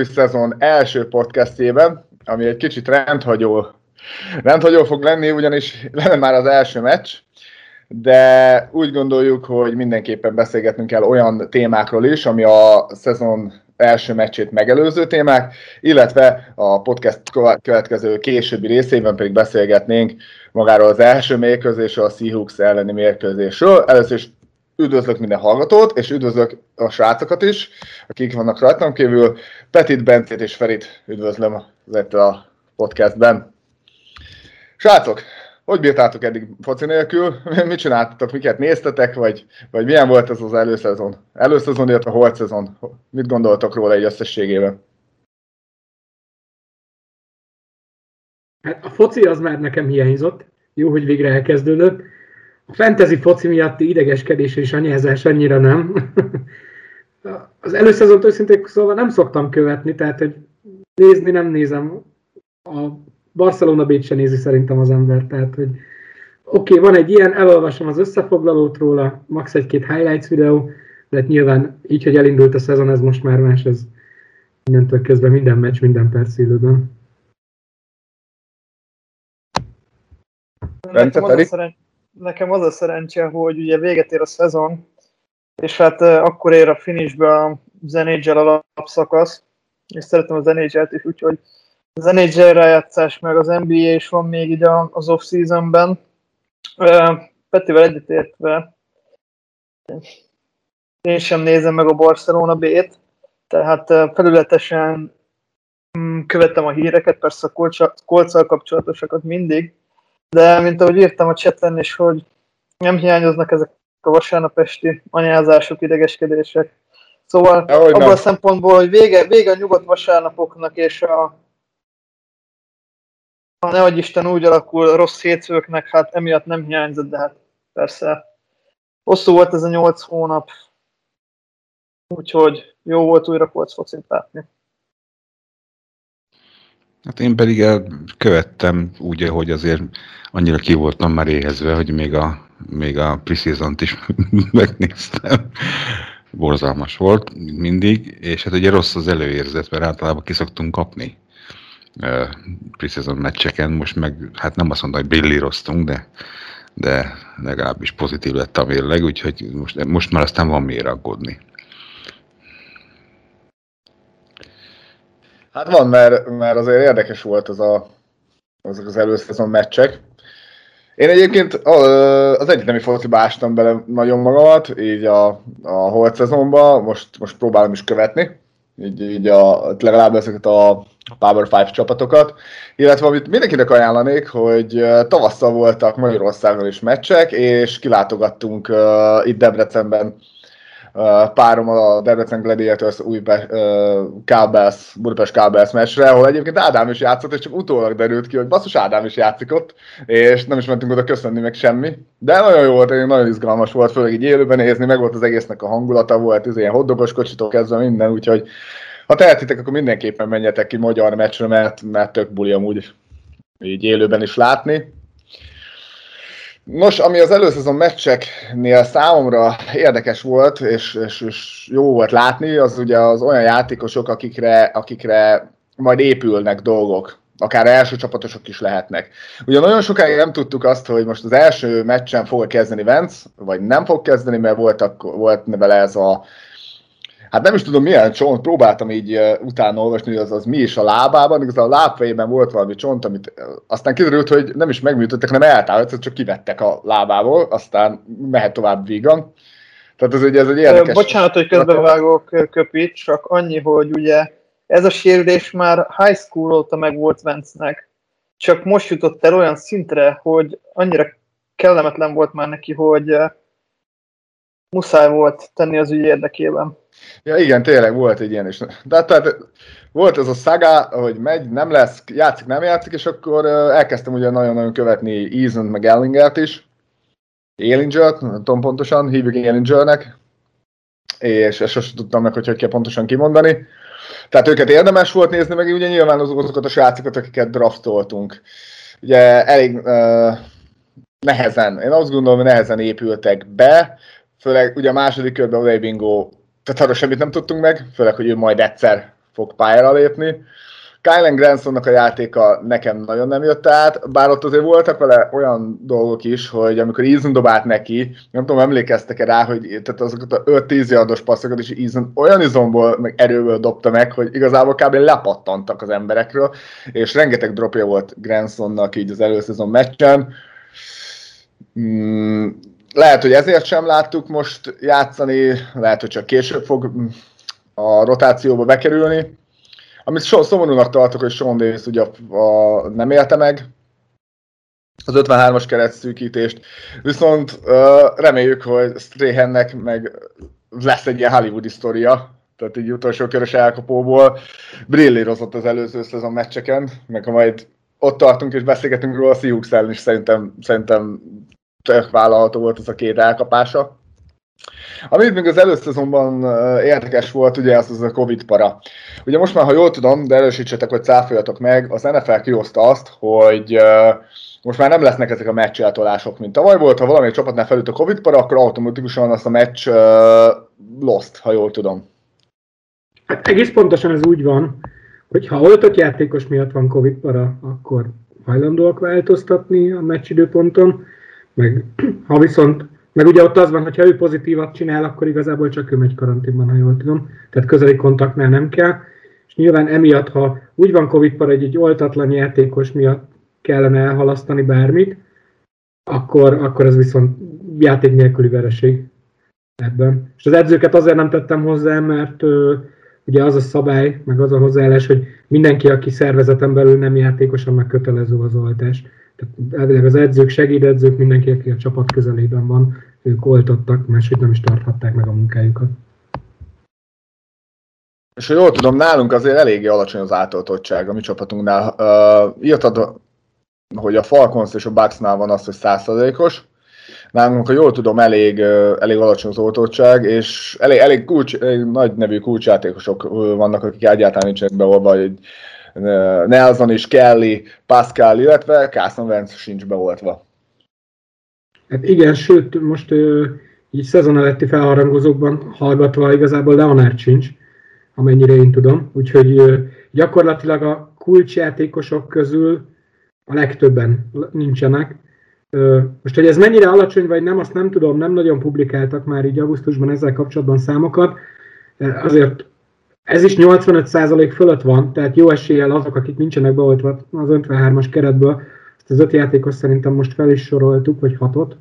új szezon első podcastjében, ami egy kicsit rendhagyó, rendhagyó fog lenni, ugyanis lenne már az első meccs, de úgy gondoljuk, hogy mindenképpen beszélgetnünk kell olyan témákról is, ami a szezon első meccsét megelőző témák, illetve a podcast következő későbbi részében pedig beszélgetnénk magáról az első mérkőzésről, a Seahawks elleni mérkőzésről. Először is üdvözlök minden hallgatót, és üdvözlök a srácokat is, akik vannak rajtam kívül. Petit, Bencét és Ferit üdvözlöm a podcastben. Srácok, hogy bírtátok eddig foci nélkül? Mit csináltatok, miket néztetek, vagy, vagy milyen volt ez az előszezon? Előszezon, illetve holt szezon? Mit gondoltok róla egy összességében? Hát a foci az már nekem hiányzott. Jó, hogy végre elkezdődött. A fantasy foci miatti idegeskedés és anyázás annyira nem. az előszezont őszintén szóval nem szoktam követni, tehát hogy nézni nem nézem. A Barcelona b se nézi szerintem az ember, tehát hogy oké, okay, van egy ilyen, elolvasom az összefoglalót róla, max egy-két highlights videó, de hát nyilván így, hogy elindult a szezon, ez most már más, ez mindentől kezdve minden meccs, minden perc élőben. Nekem az, a szeren... Nekem az a szerencse, hogy ugye véget ér a szezon, és hát akkor ér a finishbe a zenédzsel alapszakasz, és szeretem a zenédzselt is, úgyhogy az NHL rájátszás, meg az NBA is van még így az off-seasonben. Petivel egyetértve én sem nézem meg a Barcelona B-t, tehát felületesen mm, követtem a híreket, persze a kolccal kapcsolatosakat mindig, de mint ahogy írtam a chaten is, hogy nem hiányoznak ezek a vasárnap esti anyázások, idegeskedések. Szóval ja, abban a szempontból, hogy vége, vége a nyugodt vasárnapoknak és a ha nehogy Isten úgy alakul rossz hétfőknek, hát emiatt nem hiányzott, de hát persze hosszú volt ez a nyolc hónap, úgyhogy jó volt újra kolc focit látni. Hát én pedig követtem úgy, hogy azért annyira ki voltam már éhezve, hogy még a, még a preseason is megnéztem. Borzalmas volt mindig, és hát ugye rossz az előérzet, mert általában ki szoktunk kapni preseason meccseken, most meg hát nem azt mondom, hogy brillíroztunk, de, de legalábbis pozitív lett a mérleg, úgyhogy most, most már aztán van miért aggódni. Hát van, mert, mert azért érdekes volt az a, azok az előszezon meccsek. Én egyébként az egyetemi fociba ástam bele nagyon magamat, így a, a holt szezonban, most, most próbálom is követni így, így a, legalább ezeket a Power 5 csapatokat, illetve amit mindenkinek ajánlanék, hogy tavasszal voltak Magyarországon is meccsek, és kilátogattunk uh, itt Debrecenben párom a Debrecen Gladiators új Kábelsz, Budapest Kábelsz meccsre, ahol egyébként Ádám is játszott, és csak utólag derült ki, hogy basszus Ádám is játszik ott, és nem is mentünk oda köszönni meg semmi. De nagyon jó volt, nagyon izgalmas volt, főleg így élőben nézni, meg volt az egésznek a hangulata, volt ez ilyen hoddogos kocsitól kezdve minden, úgyhogy ha tehetitek, akkor mindenképpen menjetek ki magyar meccsre, mert, mert tök buli amúgy így élőben is látni. Nos, ami az előszezon meccseknél számomra érdekes volt, és, és, és jó volt látni, az ugye az olyan játékosok, akikre, akikre majd épülnek dolgok akár első csapatosok is lehetnek. Ugye nagyon sokáig nem tudtuk azt, hogy most az első meccsen fog kezdeni Vence, vagy nem fog kezdeni, mert voltak, volt vele ez a hát nem is tudom milyen csont, próbáltam így uh, utána olvasni, hogy az, az mi is a lábában, igazából a lábfejében volt valami csont, amit uh, aztán kiderült, hogy nem is megműtöttek, hanem eltállott, csak kivettek a lábából, aztán mehet tovább vígan. Tehát ez, ugye, ez egy érdekes... Bocsánat, hogy közbevágok, Köpi, csak annyi, hogy ugye ez a sérülés már high school óta meg volt Vence-nek, csak most jutott el olyan szintre, hogy annyira kellemetlen volt már neki, hogy muszáj volt tenni az ügy érdekében. Ja igen, tényleg volt egy ilyen is. De tehát volt ez a szaga, hogy megy, nem lesz, játszik, nem játszik, és akkor elkezdtem ugye nagyon-nagyon követni Eason meg Ellingert is. Ellinger, nem tudom pontosan, hívjuk Ellingernek, és ezt sosem tudtam meg, hogy hogy kell pontosan kimondani. Tehát őket érdemes volt nézni, meg ugye nyilván azokat a srácokat, akiket draftoltunk. Ugye elég uh, nehezen, én azt gondolom, hogy nehezen épültek be, főleg ugye a második körben a Bingo tehát arra semmit nem tudtunk meg, főleg, hogy ő majd egyszer fog pályára lépni. Kylen Gransonnak a játéka nekem nagyon nem jött át, bár ott azért voltak vele olyan dolgok is, hogy amikor Eason dobált neki, nem tudom, emlékeztek-e rá, hogy tehát azokat a 5-10 yardos passzokat is Eason olyan izomból, meg erőből dobta meg, hogy igazából kb. lepattantak az emberekről, és rengeteg dropja volt Gransonnak így az előszezon meccsen. Mm, lehet, hogy ezért sem láttuk most játszani, lehet, hogy csak később fog a rotációba bekerülni, amit so, szomorúnak tartok, hogy Sean Davis ugye a, a, nem élte meg az 53-as keret szűkítést, viszont uh, reméljük, hogy Strahannek meg lesz egy ilyen hollywoodi sztoria, tehát egy utolsó körös elkapóból. Brillírozott az előző szezon meccseken, meg ha majd ott tartunk és beszélgetünk róla, a Seahawks ellen is szerintem, szerintem tök vállalható volt az a két elkapása. Amit még az előszezonban érdekes volt, ugye az az a Covid para. Ugye most már, ha jól tudom, de erősítsetek, hogy cáfoljatok meg, az NFL kihozta azt, hogy most már nem lesznek ezek a meccseltolások, mint tavaly volt, ha valamelyik csapatnál felült a Covid para, akkor automatikusan azt a meccs uh, lost, ha jól tudom. Hát egész pontosan ez úgy van, hogy ha oltott játékos miatt van Covid para, akkor hajlandóak változtatni a meccsidőponton, meg ha viszont meg ugye ott az van, hogy ha ő pozitívat csinál, akkor igazából csak ő megy karanténban, ha jól tudom. Tehát közeli kontaktnál nem kell. És nyilván emiatt, ha úgy van covid par egy, egy oltatlan játékos miatt kellene elhalasztani bármit, akkor, akkor ez viszont játék nélküli vereség ebben. És az edzőket azért nem tettem hozzá, mert ö, ugye az a szabály, meg az a hozzáállás, hogy mindenki, aki szervezeten belül nem játékos, annak kötelező az oltás. Tehát elvileg az edzők, segédedzők, mindenki, aki a csapat közelében van, ők oltottak, máshogy nem is tarthatták meg a munkájukat. És ha jól tudom, nálunk azért eléggé alacsony az átoltottság a mi csapatunknál. Uh, írtad, hogy a Falcons és a Bucksnál van az, hogy százszerzékos. Nálunk, ha jól tudom, elég, elég alacsony az oltottság, és elég, elég, kulcs, elég nagy nevű kulcsjátékosok vannak, akik egyáltalán nincsenek beolva, hogy Nelson is, Kelly, Pascal, illetve Carson Wentz sincs beoltva. Hát igen, sőt, most így szezon előtti felharangozókban hallgatva igazából Leonard sincs, amennyire én tudom. Úgyhogy gyakorlatilag a kulcsjátékosok közül a legtöbben nincsenek. Most, hogy ez mennyire alacsony vagy nem, azt nem tudom, nem nagyon publikáltak már így augusztusban ezzel kapcsolatban számokat. Azért ez is 85% fölött van, tehát jó eséllyel azok, akik nincsenek beoltva az 53-as keretből, ezt az öt játékos szerintem most fel is soroltuk, vagy hatot.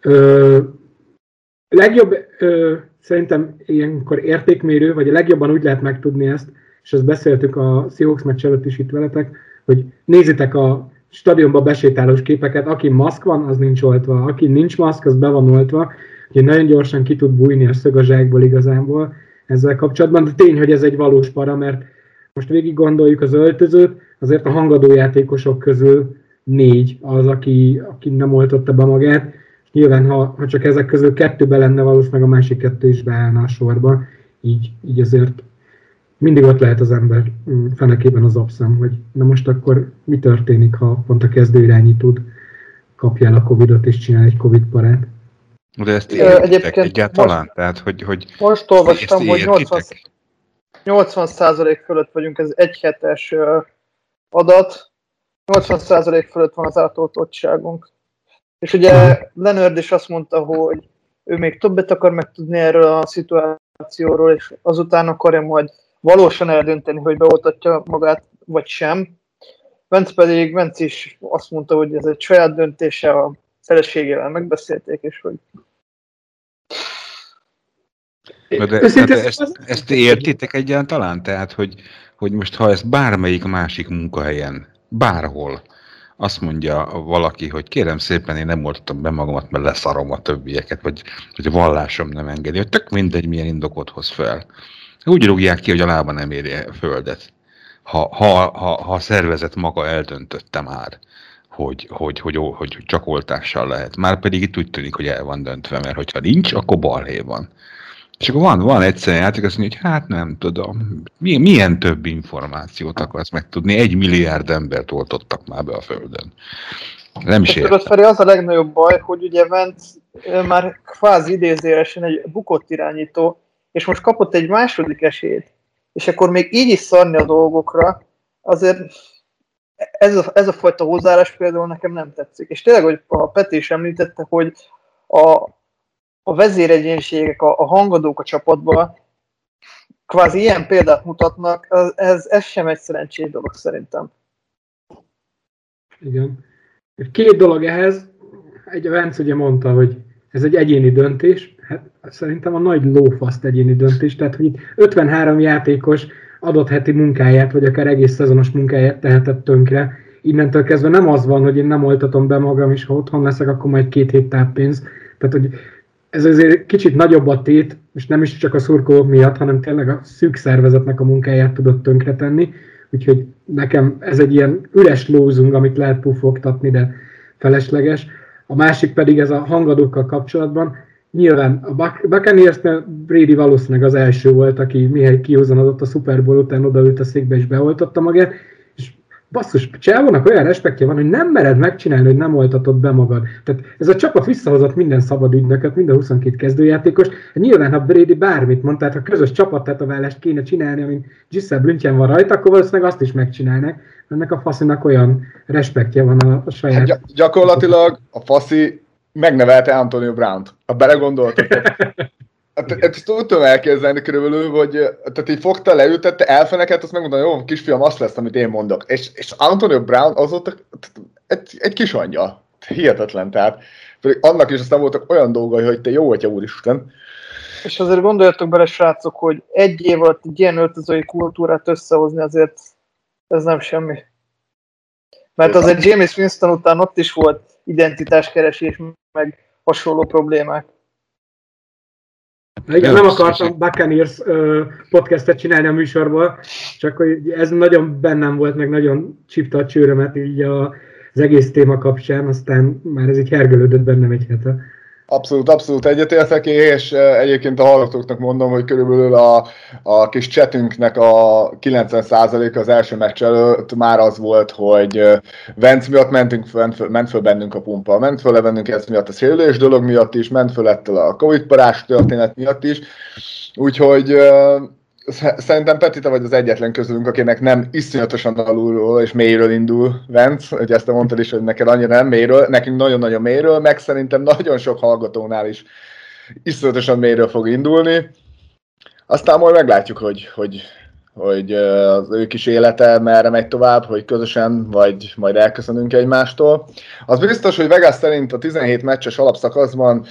Ö, legjobb ö, szerintem ilyenkor értékmérő, vagy a legjobban úgy lehet megtudni ezt, és ezt beszéltük a Seahawks meccs előtt is itt veletek, hogy nézitek a stadionba besétálós képeket, aki maszk van, az nincs oltva, aki nincs maszk, az be van oltva, hogy nagyon gyorsan ki tud bújni a szög a zsákból igazából ezzel kapcsolatban, de tény, hogy ez egy valós para, mert most végig gondoljuk az öltözőt, azért a hangadó játékosok közül négy az, aki, aki nem oltotta be magát, nyilván, ha, ha csak ezek közül kettőbe lenne, valószínűleg a másik kettő is beállna a sorba, így, így azért mindig ott lehet az ember mm, fenekében az abszem, hogy na most akkor mi történik, ha pont a kezdő irányítód kapja el a Covid-ot és csinál egy Covid parát. De ezt értitek egyáltalán? Most, Tehát, hogy, hogy most olvastam, hogy 80, 80% fölött vagyunk, ez egy hetes adat, 80% fölött van az átoltottságunk. És ugye Leonard is azt mondta, hogy ő még többet akar megtudni erről a szituációról, és azután akarja majd valósan eldönteni, hogy beoltatja magát, vagy sem. Vence pedig, Vence is azt mondta, hogy ez egy saját döntése, a feleségével megbeszélték, és hogy de, de, de ezt, ezt értitek egyáltalán? Tehát, hogy, hogy most ha ezt bármelyik másik munkahelyen, bárhol, azt mondja valaki, hogy kérem szépen, én nem oltottam be magamat, mert leszarom a többieket, vagy hogy a vallásom nem engedi, hogy tök mindegy, milyen indokot hoz fel. Úgy rúgják ki, hogy a lába nem éri a földet. Ha, ha, ha, ha a szervezet maga eldöntötte már, hogy, hogy, hogy, hogy, csak oltással lehet. Már pedig itt úgy tűnik, hogy el van döntve, mert hogyha nincs, akkor balhé van. És akkor van, van egyszer játék, azt mondja, hogy hát nem tudom, milyen, milyen több információt akarsz megtudni? Egy milliárd embert oltottak már be a Földön. Nem is értem. Tudod, Feri, az a legnagyobb baj, hogy ugye Vence már kvázi idézélesen egy bukott irányító, és most kapott egy második esélyt. és akkor még így is szarni a dolgokra, azért ez a, ez a fajta hozzáállás például nekem nem tetszik. És tényleg, hogy a Peti is említette, hogy a, a vezéregyénségek, a, a hangadók a csapatban kvázi ilyen példát mutatnak, ez, ez sem egy szerencsés dolog szerintem. Igen. Két dolog ehhez. Egy a Vence ugye mondta, hogy ez egy egyéni döntés. Hát szerintem a nagy lófaszt egyéni döntés. Tehát, hogy 53 játékos adott heti munkáját, vagy akár egész szezonos munkáját tehetett tönkre. Innentől kezdve nem az van, hogy én nem oltatom be magam, és ha otthon leszek, akkor majd két hét táppénz. Tehát, hogy ez azért kicsit nagyobb a tét, és nem is csak a szurkolók miatt, hanem tényleg a szűk szervezetnek a munkáját tudott tönkretenni. Úgyhogy nekem ez egy ilyen üres lózunk, amit lehet pufogtatni, de felesleges. A másik pedig ez a hangadókkal kapcsolatban. Nyilván a Buccaneers-nél Brady valószínűleg az első volt, aki mihely kihozanodott a Super Bowl után odaült a székbe és beoltotta magát, basszus, Csávónak olyan respektje van, hogy nem mered megcsinálni, hogy nem oltatod be magad. Tehát ez a csapat visszahozott minden szabad ügynököt, minden 22 kezdőjátékos. Nyilván, ha Brady bármit mond, tehát ha közös csapattetoválást kéne csinálni, amin Giselle Blüntjen van rajta, akkor valószínűleg azt is megcsinálnak. Ennek a faszinak olyan respektje van a, a saját... Hát gy- gyakorlatilag a faszi megnevelte Antonio Brown-t. Ha belegondoltok, Hát, hát ezt úgy tudom elképzelni körülbelül, hogy tehát így fogta, leültette, elfeneket, azt megmondta, jó, kisfiam, azt lesz, amit én mondok. És, és Antonio Brown azóta egy, egy kis anyja. Hihetetlen, tehát pedig annak is aztán voltak olyan dolgai, hogy te jó atya úristen. És azért gondoljatok bele, srácok, hogy egy év alatt egy ilyen öltözői kultúrát összehozni azért ez nem semmi. Mert azért James Winston után ott is volt identitáskeresés, meg hasonló problémák. Igen, nem akartam Buccaneers podcastet csinálni a műsorból, csak hogy ez nagyon bennem volt, meg nagyon csipta a csőrömet így a, az egész téma kapcsán, aztán már ez így hergelődött bennem egy hete. Abszolút, abszolút egyetértek, és egyébként a hallgatóknak mondom, hogy körülbelül a, a kis csetünknek a 90% az első meccs előtt már az volt, hogy Vence miatt mentünk, ment, föl, ment föl bennünk a pumpa, ment föl bennünk ez miatt a szélülés dolog miatt is, ment föl ettől a Covid parás történet miatt is, úgyhogy Szerintem Peti, te vagy az egyetlen közülünk, akinek nem iszonyatosan alulról és mélyről indul Vence, hogy ezt te mondtad is, hogy neked annyira nem mélyről, nekünk nagyon-nagyon mélyről, meg szerintem nagyon sok hallgatónál is iszonyatosan mélyről fog indulni. Aztán majd meglátjuk, hogy, hogy, hogy az ő kis élete merre megy tovább, hogy közösen, vagy majd elköszönünk egymástól. Az biztos, hogy Vegas szerint a 17 meccses alapszakaszban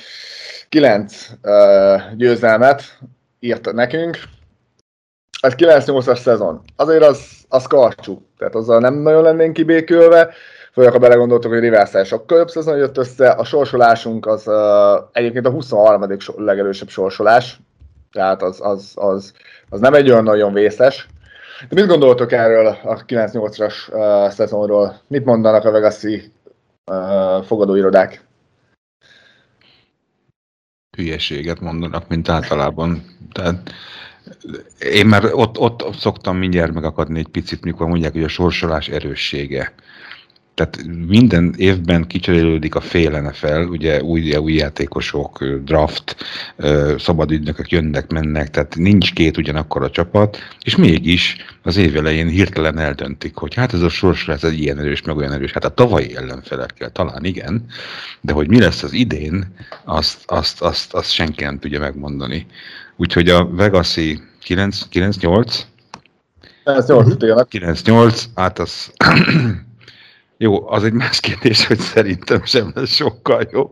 9 uh, győzelmet írt nekünk, ez 9-8-as szezon. Azért az, az karcsú, tehát azzal nem nagyon lennénk kibékülve, főleg ha belegondoltok, hogy Riverside sokkal jobb szezon jött össze, a sorsolásunk az uh, egyébként a 23. legerősebb sorsolás, tehát az, az, az, az nem egy olyan nagyon vészes. De mit gondoltok erről a 9-8-as uh, szezonról? Mit mondanak a Vegasi uh, fogadóirodák? Hülyeséget mondanak, mint általában. Tehát én már ott, ott szoktam mindjárt megakadni egy picit, mikor mondják, hogy a sorsolás erőssége. Tehát minden évben kicserélődik a fél NFL, ugye új, új játékosok, draft, szabad ügynökök jönnek, mennek, tehát nincs két ugyanakkor a csapat, és mégis az év elején hirtelen eldöntik, hogy hát ez a sorsolás ez egy ilyen erős, meg olyan erős. Hát a tavalyi ellenfelekkel talán igen, de hogy mi lesz az idén, azt, azt, azt, azt senki nem tudja megmondani. Úgyhogy a Vegasi 9, 9-8? 9-8, 9-8, hát az... Jó, az egy más kérdés, hogy szerintem sem lesz sokkal jobb,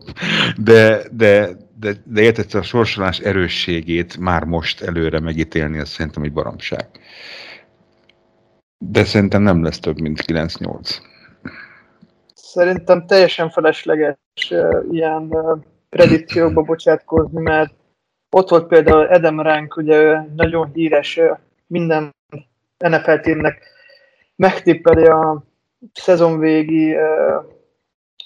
de, de, de, de érted, a sorsolás erősségét már most előre megítélni, az szerintem egy baromság. De szerintem nem lesz több, mint 9-8. Szerintem teljesen felesleges ilyen uh, predikciókba bocsátkozni, mert ott volt például Adam Rank, ugye nagyon híres, minden NFL teamnek megtippeli a szezon végi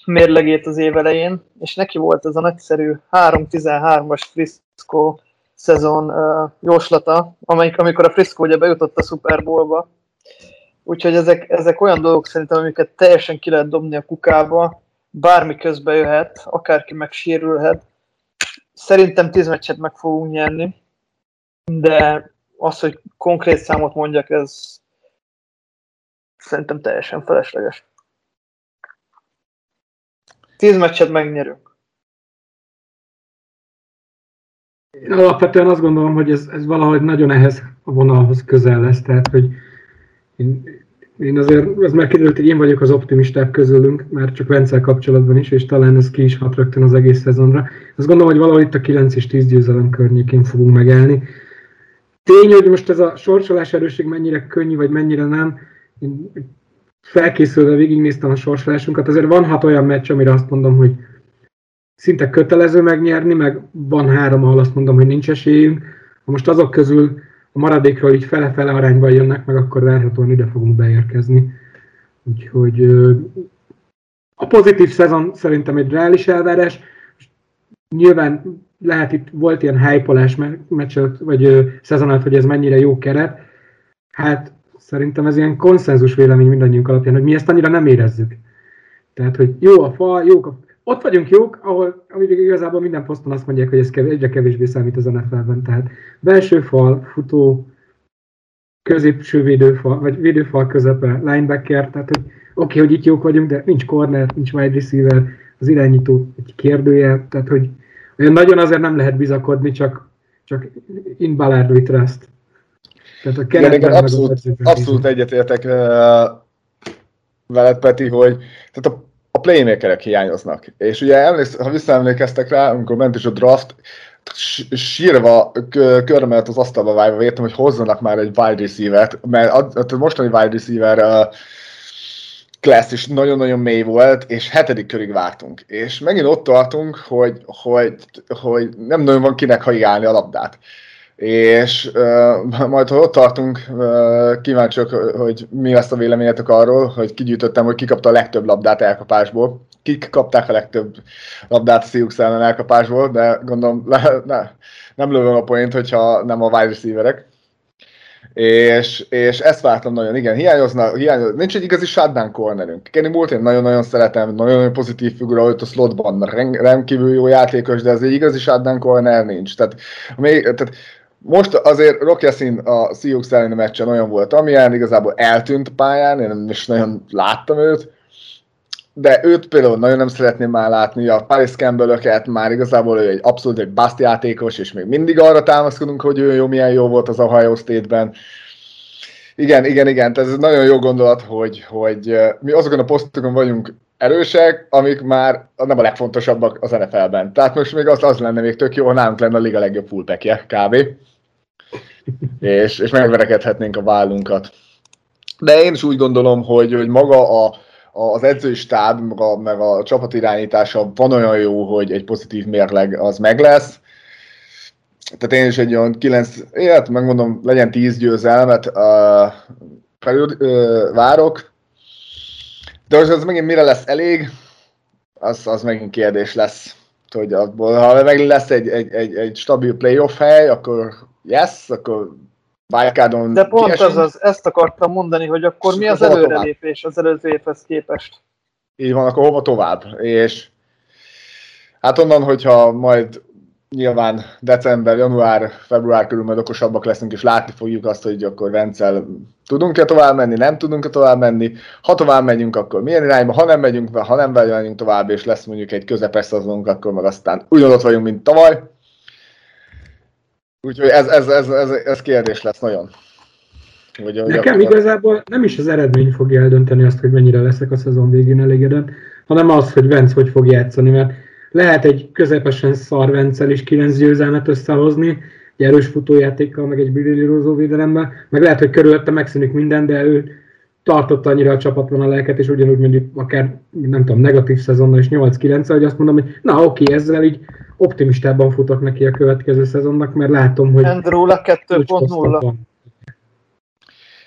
mérlegét az év elején, és neki volt ez a nagyszerű 3-13-as Frisco szezon jóslata, amelyik, amikor a Frisco ugye bejutott a Super Bowlba. Úgyhogy ezek, ezek olyan dolgok szerintem, amiket teljesen ki lehet dobni a kukába, bármi közbe jöhet, akárki megsérülhet, Szerintem 10 meccset meg fogunk nyerni, de az, hogy konkrét számot mondjak, ez szerintem teljesen felesleges. Tíz meccset megnyerünk. Én alapvetően azt gondolom, hogy ez, ez valahogy nagyon ehhez a vonalhoz közel lesz, tehát hogy én, én azért, ez már kiderült, hogy én vagyok az optimistább közülünk, már csak Vencel kapcsolatban is, és talán ez ki is hat rögtön az egész szezonra. Azt gondolom, hogy valahogy itt a 9 és 10 győzelem környékén fogunk megállni. Tény, hogy most ez a sorsolás erőség mennyire könnyű, vagy mennyire nem, felkészülve végignéztem a sorsolásunkat, azért van hat olyan meccs, amire azt mondom, hogy szinte kötelező megnyerni, meg van három, ahol azt mondom, hogy nincs esélyünk. Ha most azok közül a maradékról így fele-fele arányban jönnek, meg akkor várhatóan ide fogunk beérkezni. Úgyhogy a pozitív szezon szerintem egy reális elvárás. Nyilván lehet itt volt ilyen hype meccset, vagy szezonát, hogy ez mennyire jó keret. Hát szerintem ez ilyen konszenzus vélemény mindannyiunk alapján, hogy mi ezt annyira nem érezzük. Tehát, hogy jó a fal, jók a... Ott vagyunk jók, ahol amíg igazából minden poszton azt mondják, hogy ez kevés, egyre kevésbé számít az NFL-ben. Tehát belső fal, futó, középső védőfal, vagy védőfal közepe, linebacker, tehát hogy oké, okay, hogy itt jók vagyunk, de nincs corner, nincs wide receiver, az irányító egy kérdője, tehát hogy olyan nagyon azért nem lehet bizakodni, csak, csak in Ballard we trust. Tehát a igen, igen, abszolút, abszolút egyetértek uh, veled, Peti, hogy tehát a, a playmakerek hiányoznak. És ugye emléksz, ha visszaemlékeztek rá, amikor ment is a draft, sírva körmelt az asztalba vájva értem, hogy hozzanak már egy wide receiver-t, mert a, a mostani wide receiver uh, class is nagyon-nagyon mély volt, és hetedik körig vártunk. És megint ott tartunk, hogy, hogy, hogy nem nagyon van kinek hajigálni a labdát. És uh, majd, ha ott tartunk, uh, kíváncsiak, hogy mi lesz a véleményetek arról, hogy kigyűjtöttem, hogy ki kapta a legtöbb labdát elkapásból. Kik kapták a legtöbb labdát a Sioux ellen elkapásból, de gondolom le, ne, nem lövöm a point, hogyha nem a wide receiverek. És, és ezt vártam nagyon, igen, hiányozna, hiányozna, nincs egy igazi shutdown cornerünk. Kenny Moult én nagyon-nagyon szeretem, nagyon-nagyon pozitív figura volt a slotban, rendkívül jó játékos, de ez egy igazi shutdown corner nincs. Tehát, még, tehát most azért Rocky Yassin a Sioux elleni meccsen olyan volt, amilyen igazából eltűnt pályán, én nem is nagyon láttam őt, de őt például nagyon nem szeretném már látni, a Paris campbell már igazából ő egy abszolút egy bust játékos, és még mindig arra támaszkodunk, hogy ő jó, milyen jó volt az Ohio State-ben. Igen, igen, igen, tehát ez nagyon jó gondolat, hogy, hogy mi azokon a posztokon vagyunk erősek, amik már nem a legfontosabbak az NFL-ben. Tehát most még az, az lenne még tök jó, ha nálunk lenne a liga legjobb fullbackje, kb. és, és megverekedhetnénk a vállunkat. De én is úgy gondolom, hogy, hogy maga a, az edzői stáb, meg a, meg a csapat irányítása van olyan jó, hogy egy pozitív mérleg az meg lesz. Tehát én is egy olyan 9, élet, megmondom, legyen 10 győzelmet uh, felül, uh, várok. De most az megint mire lesz elég, az, az megint kérdés lesz. Hogy abból, ha meg lesz egy, egy, egy, egy stabil playoff hely, akkor yes, akkor Wildcardon De pont az, az, ezt akartam mondani, hogy akkor mi az előrelépés az előző évhez képest? Így van, akkor hova tovább? És hát onnan, hogyha majd nyilván december, január, február körül majd okosabbak leszünk, és látni fogjuk azt, hogy akkor Vencel tudunk-e tovább menni, nem tudunk-e tovább menni. Ha tovább megyünk, akkor milyen irányba, ha nem megyünk, ha nem megyünk tovább, és lesz mondjuk egy közepes szezonunk, akkor meg aztán ugyanott vagyunk, mint tavaly. Úgyhogy ez, ez, ez, ez, ez kérdés lesz nagyon. Vagy, Nekem akkor... igazából nem is az eredmény fogja eldönteni azt, hogy mennyire leszek a szezon végén elégedett, hanem az, hogy Vence hogy fog játszani, mert lehet egy közepesen szar Vencel is 9 győzelmet összehozni, egy erős futójátékkal, meg egy brillírozó védelemben, meg lehet, hogy körülötte megszűnik minden, de ő tartotta annyira a csapatban a lelket, és ugyanúgy mondjuk akár, nem tudom, negatív szezonnal is 8-9 hogy azt mondom, hogy na oké, ezzel így optimistában futok neki a következő szezonnak, mert látom, hogy... Andrew 2.0.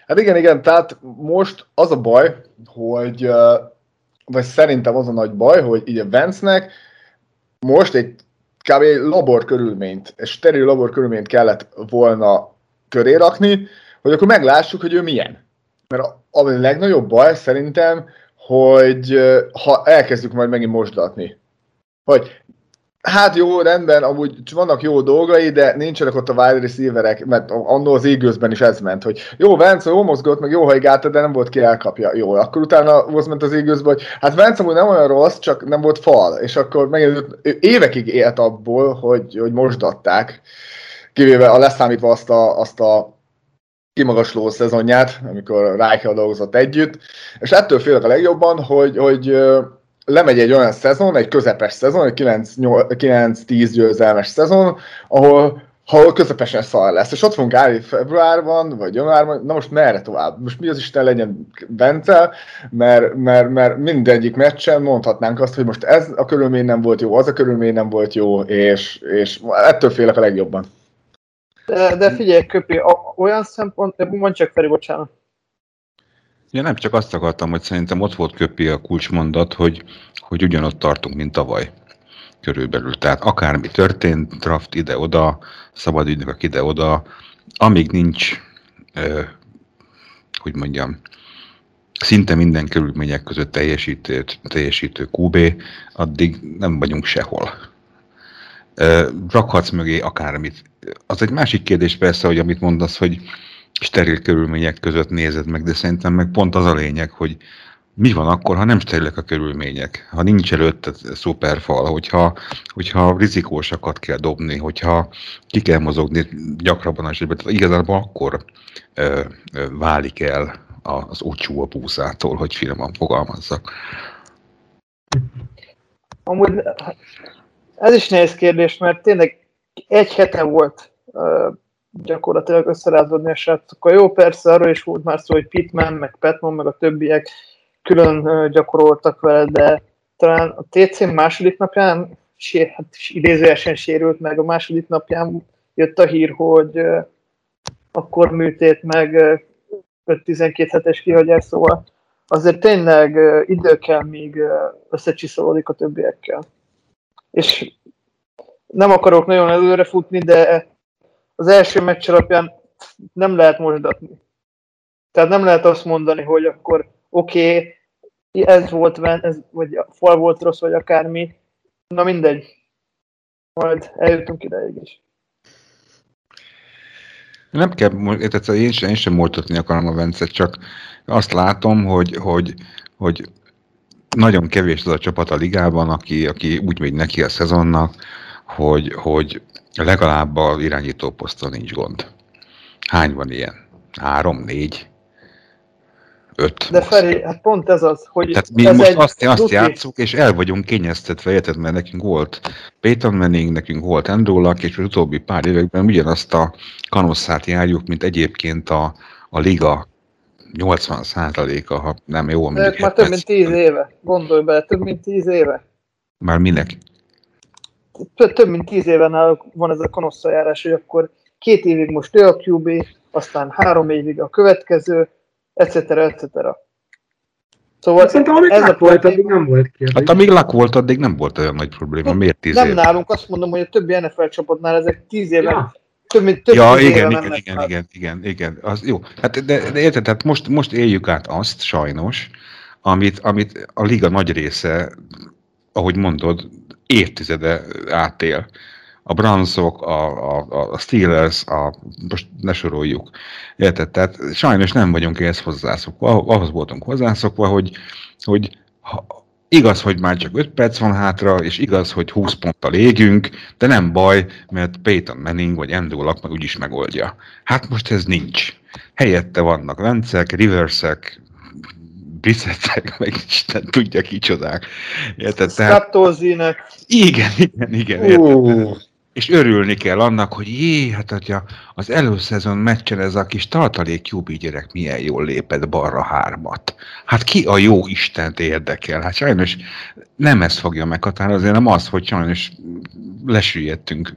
Hát igen, igen, tehát most az a baj, hogy, vagy szerintem az a nagy baj, hogy így a Vance-nek most egy kb. labor körülményt, egy steril labor körülményt kellett volna köré rakni, hogy akkor meglássuk, hogy ő milyen. Mert a, a legnagyobb baj szerintem, hogy ha elkezdjük majd megint mosdatni, hogy Hát jó, rendben, amúgy vannak jó dolgai, de nincsenek ott a wide receiverek, mert annól az égőzben is ez ment, hogy jó, Vence jó mozgott, meg jó hajgálta, de nem volt ki elkapja. Jó, akkor utána az ment az égőzben, hogy hát Vence amúgy nem olyan rossz, csak nem volt fal, és akkor megint évekig élt abból, hogy, hogy mosdatták, kivéve a leszámítva azt a, azt a kimagasló szezonját, amikor Rijkaard dolgozott együtt, és ettől félek a legjobban, hogy, hogy lemegy egy olyan szezon, egy közepes szezon, egy 9-10 győzelmes szezon, ahol ahol közepesen szar lesz. És ott fogunk állni februárban, vagy januárban, na most merre tovább? Most mi az Isten legyen Bence, mert, mert, mert mindegyik meccsen mondhatnánk azt, hogy most ez a körülmény nem volt jó, az a körülmény nem volt jó, és, és ettől félek a legjobban. De, de figyelj, Köpi, olyan szempont, mondj csak Feri, bocsánat. Ja, nem csak azt akartam, hogy szerintem ott volt köpi a kulcsmondat, hogy, hogy ugyanott tartunk, mint tavaly körülbelül. Tehát akármi történt, draft ide-oda, szabad ügynökök ide-oda, amíg nincs, eh, hogy mondjam, szinte minden körülmények között teljesítő, teljesítő QB, addig nem vagyunk sehol. Eh, rakhatsz mögé akármit. Az egy másik kérdés persze, hogy amit mondasz, hogy steril körülmények között nézed meg, de szerintem meg pont az a lényeg, hogy mi van akkor, ha nem sterilek a körülmények, ha nincs előtte szuperfal, hogyha, hogyha rizikósakat kell dobni, hogyha ki kell mozogni gyakrabban a esetben, igazából akkor ö, ö, válik el az ocsú a búzától, hogy finoman fogalmazzak. Amúgy ez is nehéz kérdés, mert tényleg egy hete volt gyakorlatilag összerázódni a srácokkal. Jó, persze, arról is volt már szó, hogy Pittman, meg Petman, meg a többiek külön gyakoroltak vele, de talán a TC második napján sér, hát idézőesen sérült meg, a második napján jött a hír, hogy akkor műtét meg 5-12 hetes kihagyás, szóval azért tényleg idő kell, míg összecsiszolódik a többiekkel. És nem akarok nagyon előre futni, de az első meccs alapján nem lehet mosdatni. Tehát nem lehet azt mondani, hogy akkor oké, okay, ez volt, ez, vagy a fal volt rossz, vagy akármi. Na mindegy. Majd eljutunk ideig is. Nem kell, én sem, én sem moltatni akarom a Vencet, csak azt látom, hogy, hogy, hogy nagyon kevés az a csapat a ligában, aki, aki úgy megy neki a szezonnak, hogy, hogy legalább az irányító poszton nincs gond. Hány van ilyen? Három, négy? Öt. De Feri, hát pont ez az, hogy Tehát mi ez most egy azt, azt játszunk, és el vagyunk kényeztetve, érted, mert nekünk volt Peyton Manning, nekünk volt Andrew Luck, és az utóbbi pár években ugyanazt a kanosszát járjuk, mint egyébként a, a liga 80%-a, ha nem jó, De mondjuk már több mint 70. tíz éve. Gondolj bele, több mint tíz éve. Már minek? Több, mint tíz éve náluk van ez a kanosszajárás, hogy akkor két évig most ő a QB, aztán három évig a következő, etc. etc. Szóval Szerintem amíg ez a volt, addig nem volt kérdés. Hát amíg Luck volt, addig nem volt olyan nagy probléma. Miért tíz nem év? nálunk, azt mondom, hogy a többi NFL csapatnál ezek tíz éve, Ja. több mint több Ja, igen, igen, igen, igen, igen, igen, az jó. Hát de, de érted, tehát most, most éljük át azt, sajnos, amit, amit a liga nagy része, ahogy mondod, évtizede átél. A Brunsok, a, a, a Steelers, a, most ne soroljuk. Érted? Tehát sajnos nem vagyunk ehhez hozzászokva. Ahhoz voltunk hozzászokva, hogy, hogy ha, igaz, hogy már csak 5 perc van hátra, és igaz, hogy 20 ponttal égünk, de nem baj, mert Peyton Manning vagy Andrew Luck meg úgyis megoldja. Hát most ez nincs. Helyette vannak Vencek, Riversek, Brissettek, meg Isten tudja kicsodák. Érted? Tehát, igen, igen, igen. Érted? És örülni kell annak, hogy jé, hát atya, az előszezon meccsen ez a kis tartalék QB gyerek milyen jól lépett balra hármat. Hát ki a jó Istent érdekel? Hát sajnos nem ez fogja meghatározni, hanem az, hogy sajnos lesüllyedtünk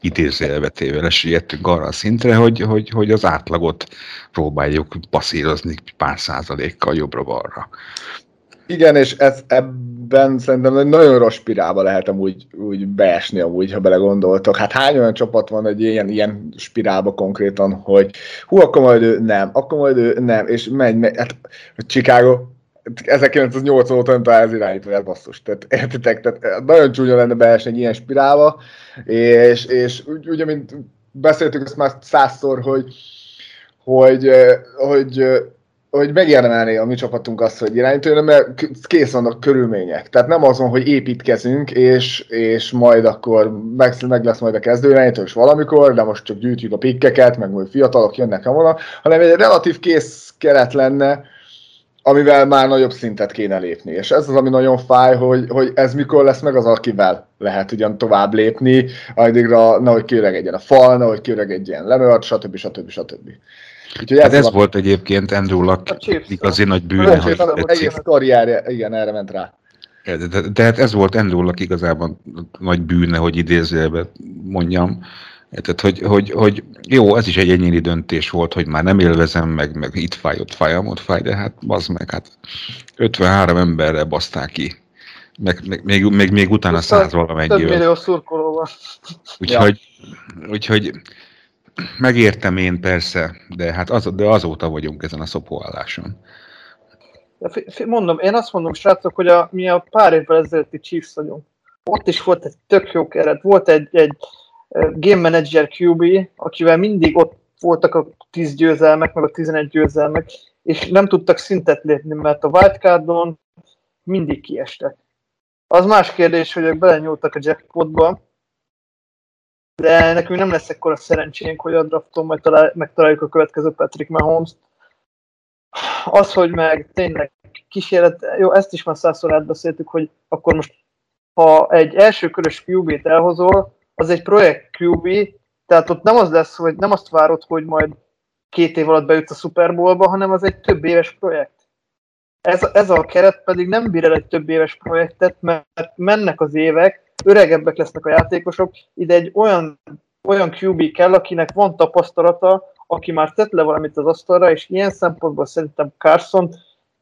idézélvetével lesüllyedtünk arra a szintre, hogy, hogy, hogy az átlagot próbáljuk passzírozni pár százalékkal jobbra-balra. igen, és ez ebben szerintem nagyon rossz spirálba lehet amúgy úgy beesni, amúgy, ha belegondoltok. Hát hány olyan csapat van egy ilyen, ilyen spirálba konkrétan, hogy hú, akkor majd ő nem, akkor majd ő nem, és megy, megy. Hát Chicago, 1980 óta nem talál ez irányítóját basszus. Tehát értitek, tehát nagyon csúnya lenne beesni egy ilyen spirálba, és, és úgy, ugye, mint beszéltük ezt már százszor, hogy, hogy, hogy hogy megérdemelné a mi csapatunk azt, hogy irányítőjön, mert kész vannak körülmények. Tehát nem azon, hogy építkezünk, és, és majd akkor meg, meg lesz majd a kezdőirányítő, és valamikor, de most csak gyűjtjük a pikkeket, meg majd fiatalok jönnek a volna, hanem egy relatív kész keret lenne, amivel már nagyobb szintet kéne lépni. És ez az, ami nagyon fáj, hogy, hogy ez mikor lesz meg az, akivel lehet ugyan tovább lépni, addigra nehogy kiöregedjen a fal, nehogy kiöregedjen Lemört, stb. stb. stb. stb. Úgyhogy hát ez, ez volt egyébként Andrew Luck igazi nagy bűne, hogy egész karrierje, igen, erre ment rá. De, de, de, hát ez volt Andrew Luck igazából nagy bűne, hogy idézőjelben mondjam. Tehát, hogy, hogy, hogy, jó, ez is egy egyéni döntés volt, hogy már nem élvezem, meg, meg itt fáj, ott fáj, ott fáj, de hát az meg, hát 53 emberre baszták ki. Meg, meg, még, még, még utána száz valamennyivel. Több millió szurkolóval. Úgyhogy, ja. úgyhogy megértem én persze, de hát az, de azóta vagyunk ezen a szopóálláson. Mondom, én azt mondom, srácok, hogy a, mi a pár évvel ezelőtti Chiefs vagyunk. Ott is volt egy tök jó keret, volt egy, egy game manager QB, akivel mindig ott voltak a 10 győzelmek, meg a 11 győzelmek, és nem tudtak szintet lépni, mert a wildcardon mindig kiestek. Az más kérdés, hogy ők belenyúltak a jackpotba, de nekünk nem lesz ekkora szerencsénk, hogy a drafton majd talál, megtaláljuk a következő Patrick mahomes. Az, hogy meg tényleg kísérlet, jó, ezt is már százszor átbeszéltük, hogy akkor most ha egy első körös QB-t elhozol, az egy projekt QB, tehát ott nem az lesz, hogy nem azt várod, hogy majd két év alatt bejutsz a Super Bowlba, hanem az egy több éves projekt. Ez, ez a keret pedig nem bír el egy több éves projektet, mert mennek az évek, öregebbek lesznek a játékosok, ide egy olyan, olyan QB kell, akinek van tapasztalata, aki már tett le valamit az asztalra, és ilyen szempontból szerintem Carson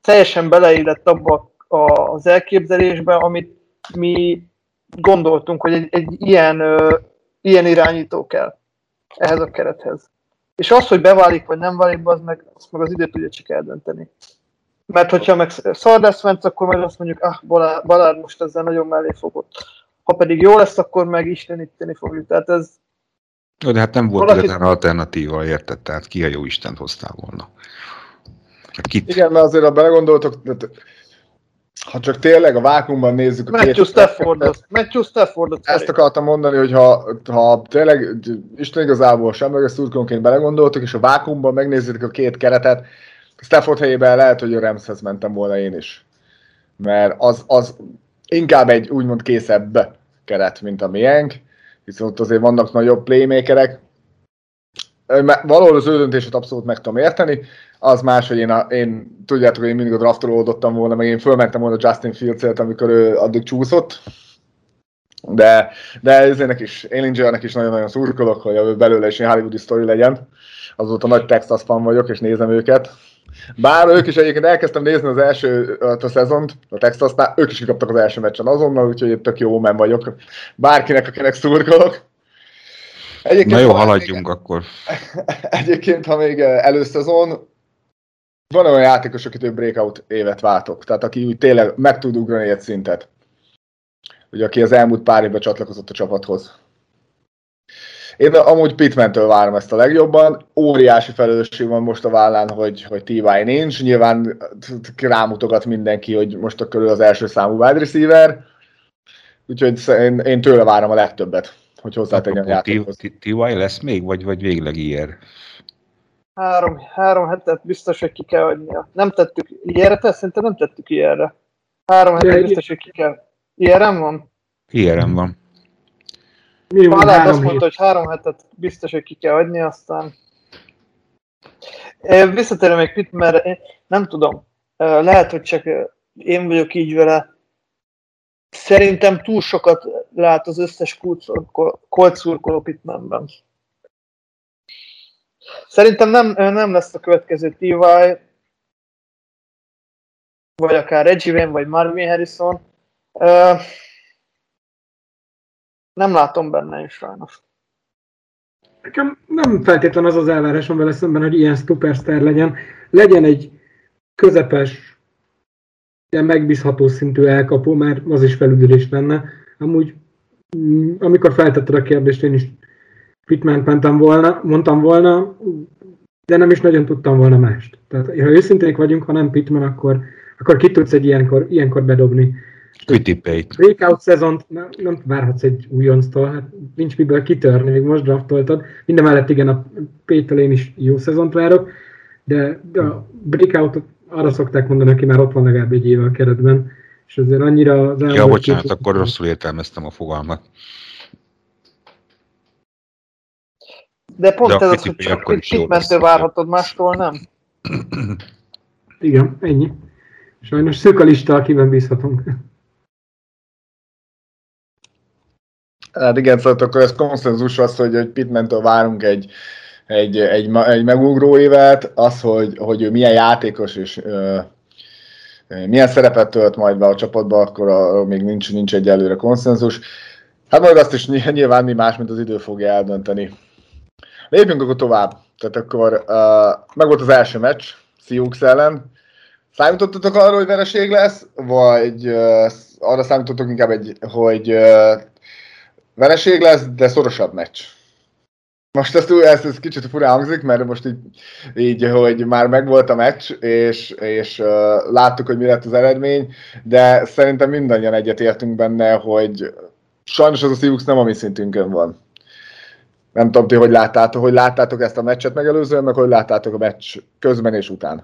teljesen beleillett abba az elképzelésbe, amit mi gondoltunk, hogy egy, egy ilyen, ö, ilyen irányító kell ehhez a kerethez. És az, hogy beválik vagy nem válik, az meg, azt meg az időt tudja csak eldönteni. Mert hogyha meg szar lesz akkor majd azt mondjuk, ah, Balár, Balár most ezzel nagyon mellé fogott ha pedig jó lesz, akkor meg isteníteni fogjuk. Tehát ez... Jó, de hát nem volt valaki... igazán alternatíva, érted? Tehát ki a jó Isten hoztál volna? Kit? Igen, mert azért, ha belegondoltok, ha csak tényleg a vákumban nézzük... Matthew Staffordot. Matthew Staffordot. Ezt akartam mondani, hogy ha, ha tényleg Isten igazából semleges szurkonként belegondoltok, és a vákumban megnézzük a két keretet, Stafford helyében lehet, hogy a Ramshez mentem volna én is. Mert az, az inkább egy úgymond készebb keret, mint a miénk, viszont azért vannak nagyobb playmakerek. Valahol az ő döntését abszolút meg tudom érteni, az más, hogy én, a, én tudjátok, hogy én mindig a draftról oldottam volna, meg én fölmentem volna Justin fields amikor ő addig csúszott, de, de ezének is, Ellingernek is nagyon-nagyon szurkolok, hogy belőle is egy hollywoodi sztori legyen. Azóta nagy Texas fan vagyok, és nézem őket. Bár ők is egyébként elkezdtem nézni az első a szezont, a Texasnál, ők is kikaptak az első meccsen azonnal, úgyhogy tök jó men vagyok. Bárkinek, akinek szurkolok. Egyébként, Na jó, haladjunk még, akkor. Egyébként, ha még előszezon, van olyan játékos, akitől breakout évet váltok, tehát aki úgy tényleg meg tud ugrani egy szintet. Ugye, aki az elmúlt pár évben csatlakozott a csapathoz. Én amúgy Pitmentől várom ezt a legjobban. Óriási felelősség van most a vállán, hogy, hogy TY nincs. Nyilván rámutogat mindenki, hogy most a körül az első számú wide receiver. Úgyhogy én, én tőle várom a legtöbbet, hogy hozzátegyen a játékhoz. TY lesz még, vagy, vagy végleg ilyen? Három, három hetet biztos, hogy ki kell adnia. Nem tettük ilyenre, te szerintem nem tettük ilyenre. Három hetet biztos, hogy ki kell. Ilyenre van? Ilyenre van. Minimum azt mondta, hogy három hetet biztos, hogy ki kell adni, aztán... Visszatérem még Pitt, mert én nem tudom. Lehet, hogy csak én vagyok így vele. Szerintem túl sokat lát az összes kolcurkoló Pittmanben. Szerintem nem, nem lesz a következő TY, vagy akár Reggie Wayne, vagy Marvin Harrison nem látom benne is sajnos. Nekem nem feltétlen az az elvárásom vele szemben, hogy ilyen superstar legyen. Legyen egy közepes ilyen megbízható szintű elkapó, mert az is felüdülés lenne. Amúgy, mm, amikor feltetted a kérdést, én is Pitman mentem volna, mondtam volna, de nem is nagyon tudtam volna mást. Tehát, ha őszinték vagyunk, ha nem Pitman, akkor, akkor ki tudsz egy ilyenkor, ilyenkor bedobni. Quitipate. Breakout szezont nem, nem várhatsz egy újonctól, hát nincs miből kitörni, még most draftoltad. Minden mellett igen, a Pétől én is jó szezont várok, de, de a breakoutot arra szokták mondani, aki már ott van legalább egy éve a keretben, és azért annyira az Ja, bocsánat, két... akkor rosszul értelmeztem a fogalmat. De pont De ez az, hogy csak mentő várhatod mástól, nem? Igen, ennyi. Sajnos szűk a lista, akiben bízhatunk. Hát igen, szóval akkor ez konszenzus az, hogy, hogy Pitmentől várunk egy, egy, egy, egy megugró évet, az, hogy, hogy ő milyen játékos és ö, milyen szerepet tölt majd be a csapatba, akkor arról még nincs, nincs egy előre konszenzus. Hát majd azt is nyilván mi más, mint az idő fogja eldönteni. Lépjünk akkor tovább. Tehát akkor uh, meg volt az első meccs, Sioux ellen. Számítottatok arra, hogy vereség lesz, vagy uh, arra számítottatok inkább, egy, hogy uh, vereség lesz, de szorosabb meccs? Most ezt, ez, ez kicsit furán hangzik, mert most így, így, hogy már megvolt a meccs, és, és uh, láttuk, hogy mi lett az eredmény, de szerintem mindannyian egyetértünk benne, hogy sajnos az a Sioux nem a mi szintünkön van. Nem tudom, ti hogy láttátok, hogy láttátok ezt a meccset megelőzően, meg hogy láttátok a meccs közben és után.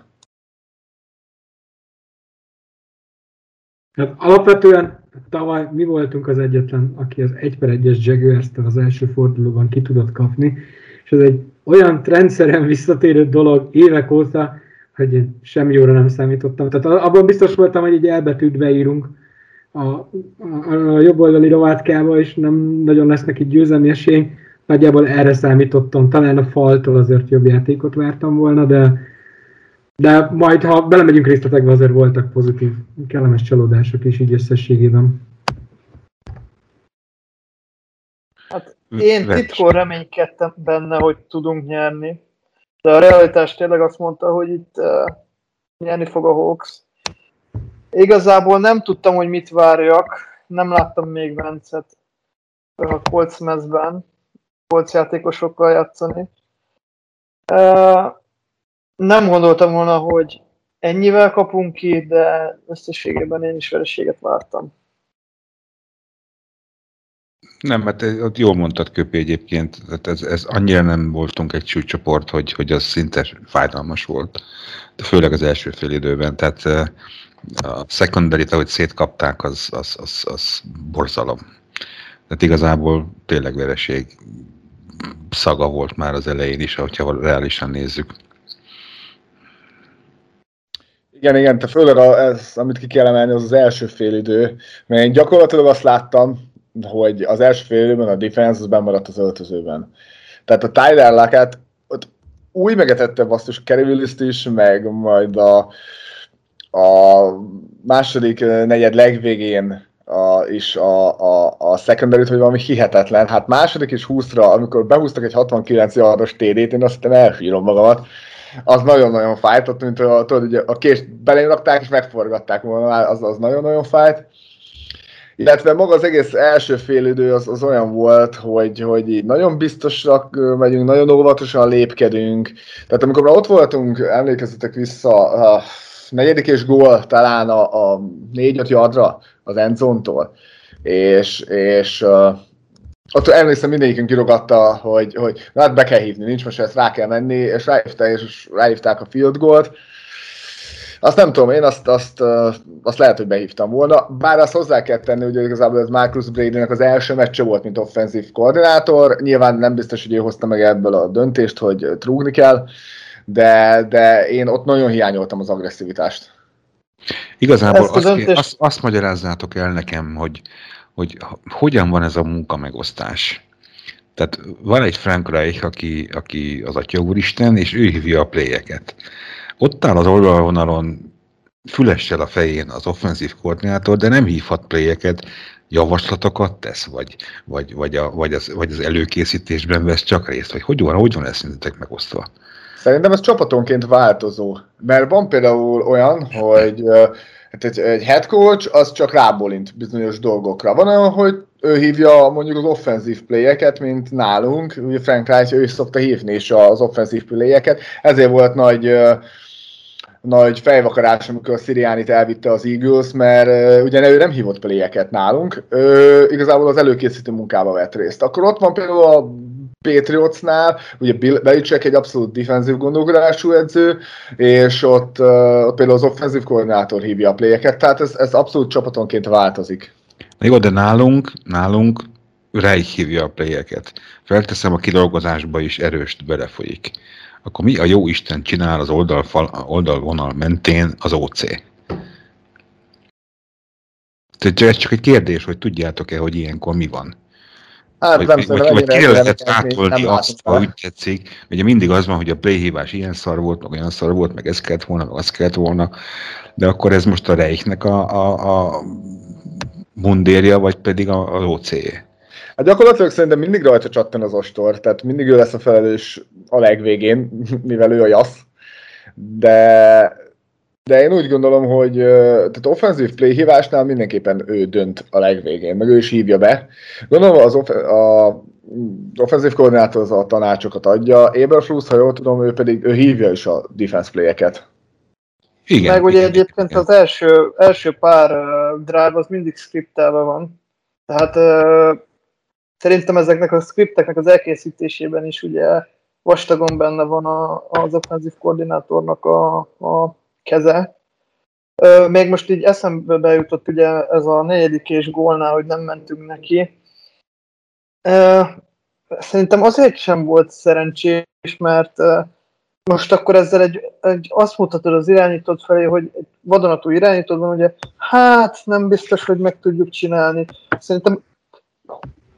Hát alapvetően tavaly mi voltunk az egyetlen, aki az 1 per 1-es jaguars az első fordulóban ki tudott kapni, és ez egy olyan rendszeren visszatérő dolog évek óta, hogy én semmi jóra nem számítottam. Tehát abban biztos voltam, hogy egy elbetűt beírunk a, a, a jobb oldali rovátkába, és nem nagyon lesz neki győzelmi esély. Nagyjából erre számítottam. Talán a faltól azért jobb játékot vártam volna, de de majd, ha belemegyünk részletekbe, azért voltak pozitív, kellemes csalódások is így összességében. Hát én titkon reménykedtem benne, hogy tudunk nyerni, de a realitás tényleg azt mondta, hogy itt uh, nyerni fog a Hawks. Igazából nem tudtam, hogy mit várjak, nem láttam még Vencet a Colts mezben, Colts játékosokkal játszani. Nem gondoltam volna, hogy ennyivel kapunk ki, de összességében én is vereséget vártam. Nem, hát ott jól mondtad Köpi egyébként, tehát ez, ez annyira nem voltunk egy csúcsoport, hogy, hogy az szinte fájdalmas volt. De főleg az első fél időben, tehát a secondary ahogy szétkapták, az, az, az, az borzalom. Tehát igazából tényleg vereség szaga volt már az elején is, ahogyha reálisan nézzük. Igen, igen, te főleg a, amit ki kell emelni, az az első fél idő, mert én gyakorlatilag azt láttam, hogy az első fél időben a defense az maradt az öltözőben. Tehát a Tyler Lockett ott új megetette basszus Kerry is, meg majd a, a második negyed legvégén a, is a, a, a secondary hogy valami hihetetlen. Hát második és 20-ra, amikor behúztak egy 69 yardos TD-t, én azt hittem elfírom magamat az nagyon-nagyon fájt, ott, mint a, tudod, ugye a kést belém rakták és megforgatták volna, az, az nagyon-nagyon fájt. Illetve maga az egész első idő az, az olyan volt, hogy, hogy így nagyon biztosak megyünk, nagyon óvatosan lépkedünk. Tehát amikor már ott voltunk, emlékezzetek vissza, a negyedik és gól talán a, a négy-öt yardra az endzóntól, és, és ott emlékszem mindegyikünk kirogatta, hogy, hogy na, hát be kell hívni, nincs most ezt rá kell menni, és ráhívták, és ráhívták a field goal-t. Azt nem tudom, én azt, azt, azt lehet, hogy behívtam volna, bár azt hozzá kell tenni, hogy igazából ez Marcus brady az első meccse volt, mint offenzív koordinátor. Nyilván nem biztos, hogy ő hozta meg ebből a döntést, hogy trúgni kell, de, de én ott nagyon hiányoltam az agresszivitást. Igazából azt, döntést... azt, azt magyarázzátok el nekem, hogy hogy hogyan van ez a munka megosztás. Tehát van egy Frank Reich, aki, aki az Atya Úristen, és ő hívja a pléjeket. Ott áll az oldalvonalon fülessel a fején az offenzív koordinátor, de nem hívhat pléjeket, javaslatokat tesz, vagy, vagy, vagy, a, vagy, az, vagy az előkészítésben vesz csak részt, vagy hogy van, hogy van ez szerintetek megosztva? Szerintem ez csapatonként változó, mert van például olyan, hogy hát egy, egy head coach az csak rábólint bizonyos dolgokra. Van olyan, hogy ő hívja mondjuk az offenzív playeket, mint nálunk, ugye Frank Reich ő is szokta hívni is az offenzív playeket, ezért volt nagy nagy fejvakarás, amikor a Siriánit elvitte az Eagles, mert ugye ő nem hívott playeket nálunk, ő igazából az előkészítő munkába vett részt. Akkor ott van például a Patriotsnál, ugye Bill Belichick egy abszolút defensív gondolkodású edző, és ott, ott például az offenzív koordinátor hívja a playeket, tehát ez, ez abszolút csapatonként változik. Na jó, de nálunk, nálunk Reich hívja a playeket. Felteszem, a kidolgozásba is erőst belefolyik. Akkor mi a jó Isten csinál az oldalfal, oldalvonal mentén az OC? Tehát ez csak egy kérdés, hogy tudjátok-e, hogy ilyenkor mi van. Hát vagy, nem vagy, vagy, vagy kire lehet rátolni azt, ha úgy tetszik. Ugye mindig az van, hogy a playhívás ilyen szar volt, meg olyan szar volt, meg ez kellett volna, meg az kellett volna, de akkor ez most a Reichnek a, a, a mundérja, vagy pedig az oc -e. Hát gyakorlatilag szerintem mindig rajta csattan az ostor, tehát mindig ő lesz a felelős a legvégén, mivel ő a jasz. De, de én úgy gondolom, hogy tehát offenzív play hívásnál mindenképpen ő dönt a legvégén, meg ő is hívja be. Gondolom az off- a, offenzív koordinátor az a tanácsokat adja, Eberflus, ha jól tudom, ő pedig ő hívja is a defense play-eket. Igen, meg ugye igen, egyébként igen. az első, első pár uh, drive az mindig skriptelve van. Tehát uh, szerintem ezeknek a scripteknek az elkészítésében is ugye vastagon benne van a, az offenzív koordinátornak a, a keze. Még most így eszembe bejutott ugye ez a negyedik és gólnál, hogy nem mentünk neki. Szerintem azért sem volt szerencsés, mert most akkor ezzel egy, egy azt mutatod az irányítót felé, hogy egy vadonatú irányítód van, ugye, hát nem biztos, hogy meg tudjuk csinálni. Szerintem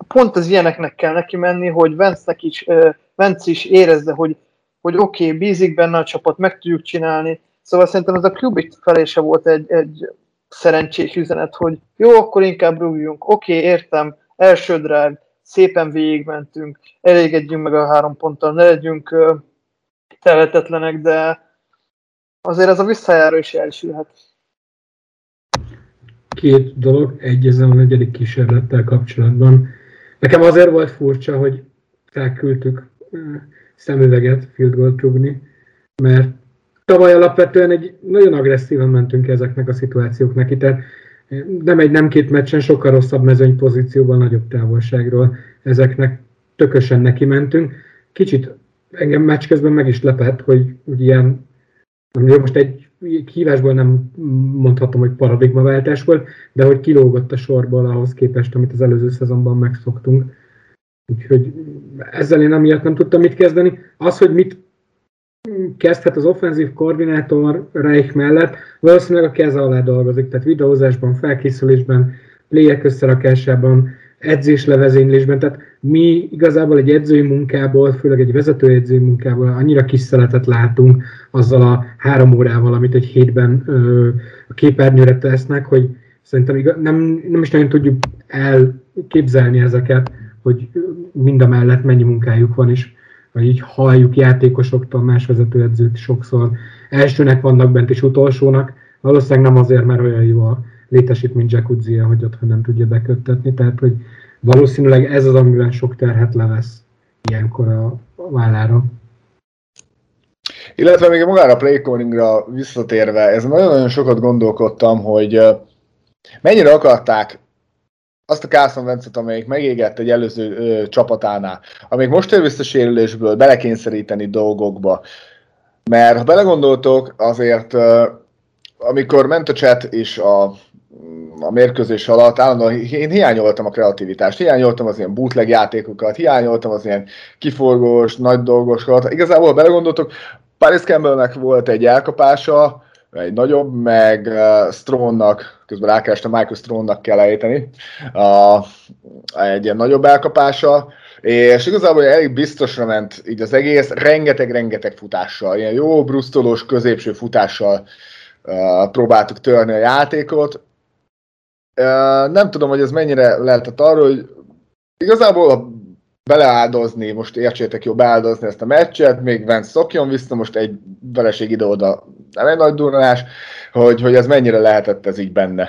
pont az ilyeneknek kell neki menni, hogy Vence is, Vence is érezze, hogy, hogy oké, okay, bízik benne a csapat, meg tudjuk csinálni. Szóval szerintem ez a klub felése volt egy, egy szerencsés üzenet, hogy jó, akkor inkább rúgjunk, oké, okay, értem, első drive, szépen végigmentünk, elégedjünk meg a három ponttal, ne legyünk tehetetlenek, de azért ez a visszajáró is elsülhet. Két dolog, egy ezen a negyedik kísérlettel kapcsolatban. Nekem azért volt furcsa, hogy felküldtük szemüveget field goal trugni, mert tavaly alapvetően egy nagyon agresszívan mentünk ezeknek a szituációknak itt, nem egy, nem két meccsen, sokkal rosszabb mezőny pozícióban, nagyobb távolságról ezeknek tökösen neki mentünk. Kicsit engem meccs közben meg is lepett, hogy, ilyen, most egy hívásból nem mondhatom, hogy paradigmaváltás volt, de hogy kilógott a sorból ahhoz képest, amit az előző szezonban megszoktunk. Úgyhogy ezzel én amiatt nem tudtam mit kezdeni. Az, hogy mit kezdhet az offenzív koordinátor Reich mellett, valószínűleg a keze alá dolgozik, tehát videózásban, felkészülésben, playek összerakásában, edzéslevezénylésben, tehát mi igazából egy edzői munkából, főleg egy vezetőedzői munkából annyira kis szeletet látunk azzal a három órával, amit egy hétben ö, a képernyőre tesznek, hogy szerintem igaz, nem, nem is nagyon tudjuk elképzelni ezeket, hogy mind a mellett mennyi munkájuk van, és vagy így halljuk játékosoktól, más vezetőedzőt sokszor. Elsőnek vannak bent és utolsónak, valószínűleg nem azért, mert olyan jó a létesítmény jacuzzi hogy otthon nem tudja beköttetni, tehát hogy valószínűleg ez az, amiben sok terhet levesz ilyenkor a, vállára. Illetve még magára a playcallingra visszatérve, ez nagyon-nagyon sokat gondolkodtam, hogy mennyire akarták azt a Carson Vencet, amelyik megégett egy előző ö, csapatánál, amelyik most ér vissza sérülésből belekényszeríteni dolgokba. Mert ha belegondoltok, azért ö, amikor ment a chat és a a mérkőzés alatt állandóan én hiányoltam a kreativitást, hiányoltam az ilyen bootleg játékokat, hiányoltam az ilyen kiforgós, nagy dolgosokat. Igazából, belegondoltok, Paris Campbellnek volt egy elkapása, egy nagyobb, meg uh, Strónnak, közben rákerestem, Michael Strónnak kell ejteni, uh, egy ilyen nagyobb elkapása, és igazából elég biztosra ment így az egész, rengeteg-rengeteg futással, ilyen jó brusztolós középső futással uh, próbáltuk törni a játékot, nem tudom, hogy ez mennyire lehetett arról, hogy igazából beleáldozni, most értsétek jó, beáldozni ezt a meccset, még Vance szokjon vissza, most egy vereség ide-oda nem egy nagy durranás, hogy, hogy ez mennyire lehetett ez így benne.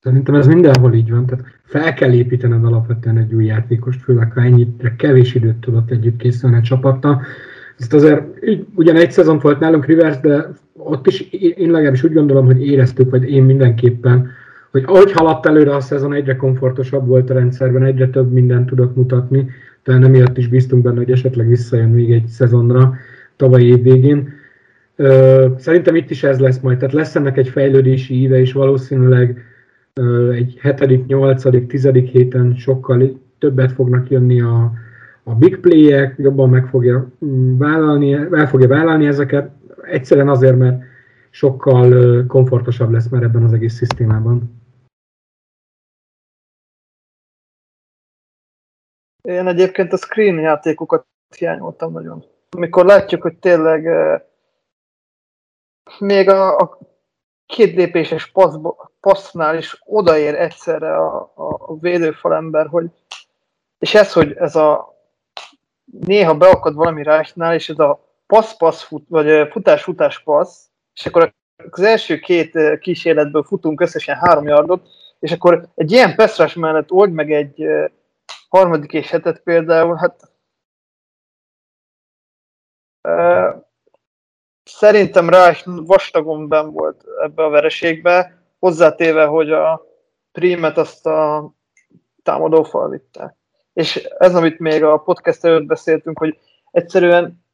Szerintem ez mindenhol így van, tehát fel kell építened alapvetően egy új játékost, főleg ha ennyire kevés időt tudott együtt készülni a csapattal. Ezt azért, így, ugyan egy szezon volt nálunk Rivers, de ott is én legalábbis úgy gondolom, hogy éreztük, vagy én mindenképpen, hogy ahogy haladt előre a szezon, egyre komfortosabb volt a rendszerben, egyre több mindent tudott mutatni, talán emiatt is bíztunk benne, hogy esetleg visszajön még egy szezonra tavalyi év végén. Szerintem itt is ez lesz majd, tehát lesz ennek egy fejlődési íve, és valószínűleg egy hetedik, nyolcadik, tizedik héten sokkal többet fognak jönni a, a big play-ek, jobban meg fogja mm, vállalni, el fogja vállalni ezeket, egyszerűen azért, mert sokkal komfortosabb lesz már ebben az egész szisztémában. Én egyébként a screen játékokat hiányoltam nagyon. Amikor látjuk, hogy tényleg még a, a két lépéses passz, passznál is odaér egyszerre a, a védőfalember, hogy és ez, hogy ez a néha beakad valami rásnál, és ez a passz-passz fut, vagy futás-futás-passz, és akkor az első két kísérletből futunk összesen három yardot, és akkor egy ilyen peszrás mellett old meg egy harmadik és hetet például, hát Szerintem rá is vastagon ben volt ebbe a vereségbe, hozzátéve, hogy a prímet azt a támadófal vitte. És ez, amit még a podcast előtt beszéltünk, hogy egyszerűen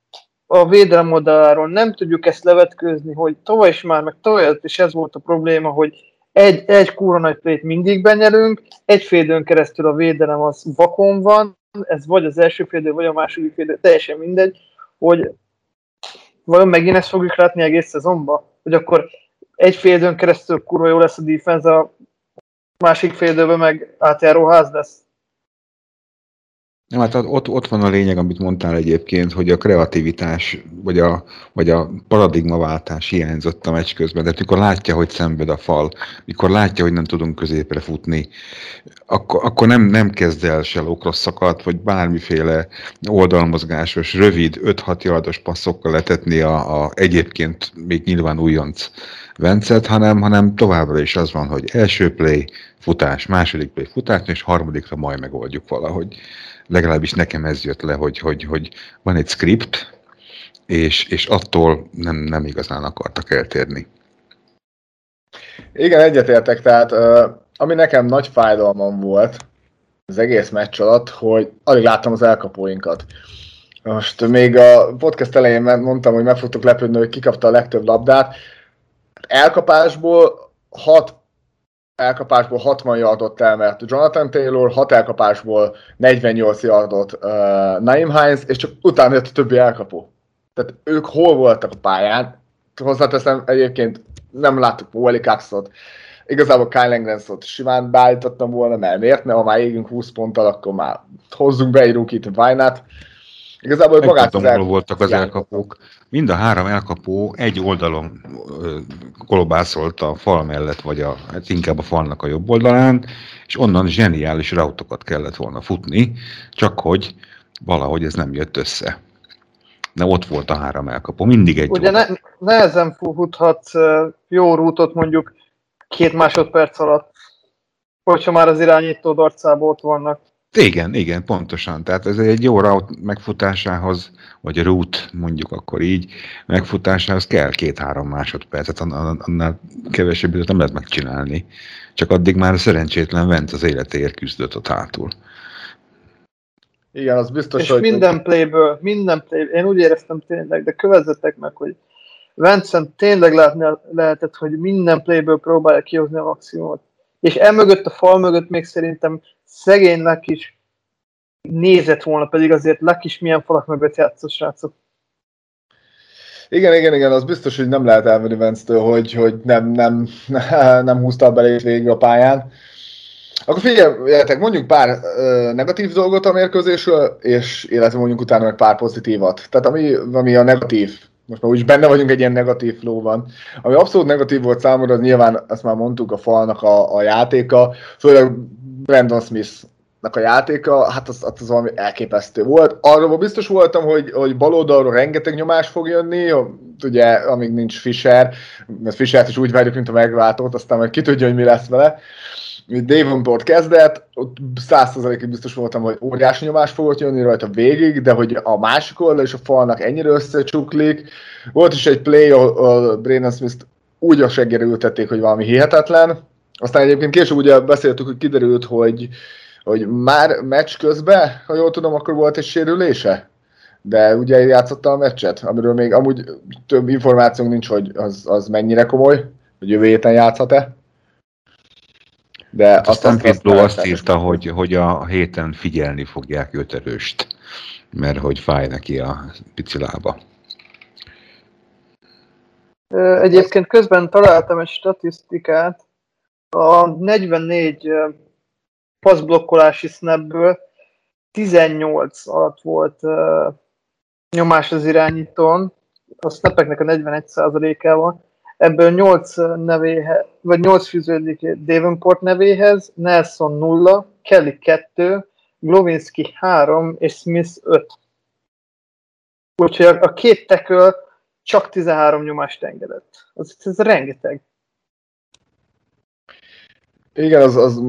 a védelem oldaláról nem tudjuk ezt levetkőzni, hogy tavaly is már, meg tavaly is ez volt a probléma, hogy egy, egy kúra nagy plét mindig benyelünk, egy félidőn keresztül a védelem az vakon van, ez vagy az első félidő, vagy a második félidő, teljesen mindegy, hogy vajon megint ezt fogjuk látni egész szezonban? Hogy akkor egy fél időn keresztül kurva jó lesz a defense, a másik fél időben meg átjáró ház lesz. Nem, hát ott, ott van a lényeg, amit mondtál egyébként, hogy a kreativitás, vagy a, vagy a paradigmaváltás hiányzott a meccs közben. Tehát mikor látja, hogy szenved a fal, mikor látja, hogy nem tudunk középre futni, akkor, akkor nem, nem kezd el se lókrosszakat, vagy bármiféle oldalmozgásos, rövid, 5-6 yardos passzokkal letetni a, a egyébként még nyilván újonc Vencet, hanem, hanem továbbra is az van, hogy első play, futás, második play, futás, és harmadikra majd megoldjuk valahogy legalábbis nekem ez jött le, hogy, hogy, hogy van egy script, és, és attól nem, nem igazán akartak eltérni. Igen, egyetértek, tehát ami nekem nagy fájdalmam volt az egész meccs alatt, hogy alig láttam az elkapóinkat. Most még a podcast elején mondtam, hogy meg fogtok lepődni, hogy kikapta a legtöbb labdát. Elkapásból 6 elkapásból 60 yardot elmert Jonathan Taylor, 6 elkapásból 48 yardot uh, Naim Hines, és csak utána jött a többi elkapó. Tehát ők hol voltak a pályán? Hozzáteszem, egyébként nem láttuk Wally Coxot, igazából Kyle Langrenszot simán beállítottam volna, mert miért ne, ha már égünk 20 ponttal, akkor már hozzunk be egy rukit, why not? Igazából Meg magát tudom, hol voltak az elkapók. Mind a három elkapó egy oldalon kolobászolt a fal mellett, vagy a, hát inkább a falnak a jobb oldalán, és onnan zseniális rautokat kellett volna futni, csak hogy valahogy ez nem jött össze. De ott volt a három elkapó, mindig egy Ugye ne, nehezen futhat jó rútot mondjuk két másodperc alatt, hogyha már az irányító darcában ott vannak. Igen, igen, pontosan. Tehát ez egy jó route megfutásához, vagy route, mondjuk akkor így, megfutásához kell két-három másodpercet, annál kevesebb időt nem lehet megcsinálni. Csak addig már a szerencsétlen Vent az életéért küzdött ott hátul. Igen, az biztos, És hogy... minden playből, minden play, én úgy éreztem tényleg, de kövezzetek meg, hogy Vincent tényleg látni lehetett, hogy minden playből próbálja kihozni a maximumot. És emögött, a fal mögött még szerintem szegénynek is nézett volna, pedig azért Luck is milyen falak mögött játszott srácok. Igen, igen, igen, az biztos, hogy nem lehet elmenni vence hogy, hogy nem, nem, nem húzta a belét végig a pályán. Akkor figyeljetek, mondjuk pár ö, negatív dolgot a mérkőzésről, és illetve mondjuk utána meg pár pozitívat. Tehát ami, ami a negatív, most már úgy benne vagyunk egy ilyen negatív flóban. Ami abszolút negatív volt számomra, az nyilván, azt már mondtuk, a falnak a, a játéka, főleg Brandon Smith a játéka, hát az, az valami elképesztő volt. Arról biztos voltam, hogy, hogy bal oldalról rengeteg nyomás fog jönni, ugye, amíg nincs Fischer, mert Fischert is úgy várjuk, mint a megváltót, aztán majd ki tudja, hogy mi lesz vele. Davenport kezdett, ott százszerzalékig biztos voltam, hogy óriási nyomás fogott jönni rajta végig, de hogy a másik oldal és a falnak ennyire összecsuklik. Volt is egy play, ahol Brandon Smith úgy a seggére ültették, hogy valami hihetetlen. Aztán egyébként később ugye beszéltük, hogy kiderült, hogy, hogy már meccs közben, ha jól tudom, akkor volt egy sérülése. De ugye játszotta a meccset, amiről még amúgy több információnk nincs, hogy az, az mennyire komoly, hogy jövő héten játszhat-e. De hát azt, aztán Pitbull azt, azt írta, hogy, hogy a héten figyelni fogják őt erőst, mert hogy fáj neki a pici lába. Egyébként közben találtam egy statisztikát, a 44 passzblokkolási snapből 18 alatt volt nyomás az irányítón, a snapeknek a 41%-ával, ebből 8 nevéhez, vagy 8 fűződik Davenport nevéhez, Nelson 0, Kelly 2, Glovinski 3 és Smith 5. Úgyhogy a, a két teköl csak 13 nyomást engedett. Az, ez rengeteg. Igen, az, az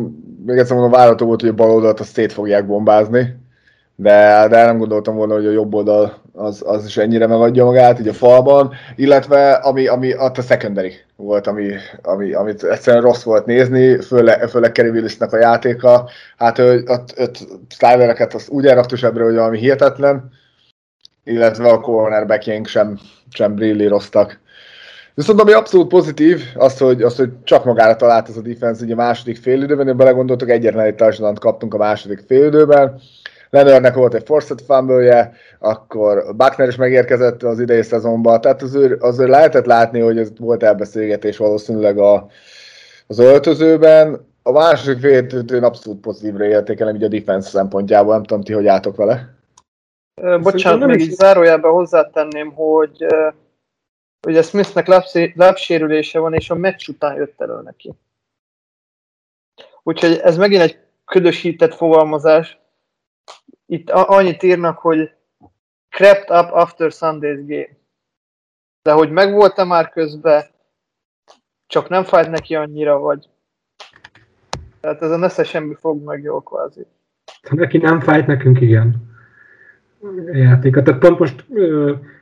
még egyszer mondom, várható volt, hogy a bal oldalt azt szét fogják bombázni, de, de nem gondoltam volna, hogy a jobb oldal az, az is ennyire megadja magát, így a falban, illetve ami, ami ott a secondary volt, ami, ami, amit egyszerűen rossz volt nézni, főleg, főleg Kerry Willisnek a játéka, hát ott, ott Slidereket azt úgy elraktus ebbre, hogy valami hihetetlen, illetve a cornerbackjénk sem, sem brillíroztak. Viszont ami abszolút pozitív, az, hogy, az, hogy csak magára talált az a defense ugye a második félidőben, én belegondoltok, egyetlen egy touchdown kaptunk a második félidőben, Leonardnek volt egy forced fumble akkor Buckner is megérkezett az idei szezonban, tehát azért, azért lehetett látni, hogy ez volt elbeszélgetés valószínűleg a, az öltözőben. A második én abszolút pozitívre értékelem így a defense szempontjából, nem tudom ti, hogy álltok vele. Bocsánat, még így zárójában hozzátenném, hogy ugye Smithnek lábsérülése van, és a meccs után jött elő neki. Úgyhogy ez megint egy ködösített fogalmazás. Itt annyit írnak, hogy crept up after Sunday's game. De hogy megvolt-e már közben, csak nem fájt neki annyira, vagy... Tehát ez a nesze semmi fog meg jól kvázi. Neki nem fájt, nekünk igen. Játéka. Tehát pont most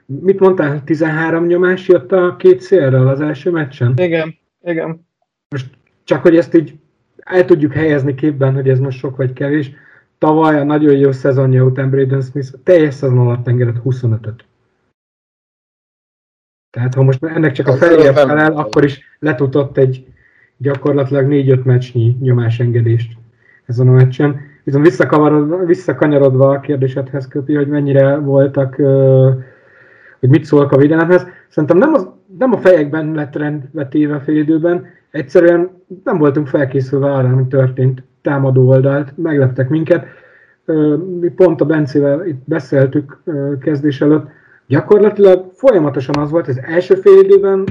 mit mondtál, 13 nyomás jött a két szélről az első meccsen? Igen, igen. Most csak, hogy ezt így el tudjuk helyezni képben, hogy ez most sok vagy kevés. Tavaly a nagyon jó szezonja után Braden Smith teljes szezon alatt engedett 25-öt. Tehát ha most ennek csak a feléje felel, akkor is letudott egy gyakorlatilag 4-5 meccsnyi nyomásengedést ezen a meccsen. Viszont visszakanyarodva a kérdésedhez köpi, hogy mennyire voltak hogy mit szólok a védelemhez. Szerintem nem, az, nem a fejekben lett rendvetéve a félidőben, egyszerűen nem voltunk felkészülve arra, ami történt támadó oldalt, megleptek minket. Mi pont a Bencével itt beszéltük kezdés előtt, gyakorlatilag folyamatosan az volt, az első félidőben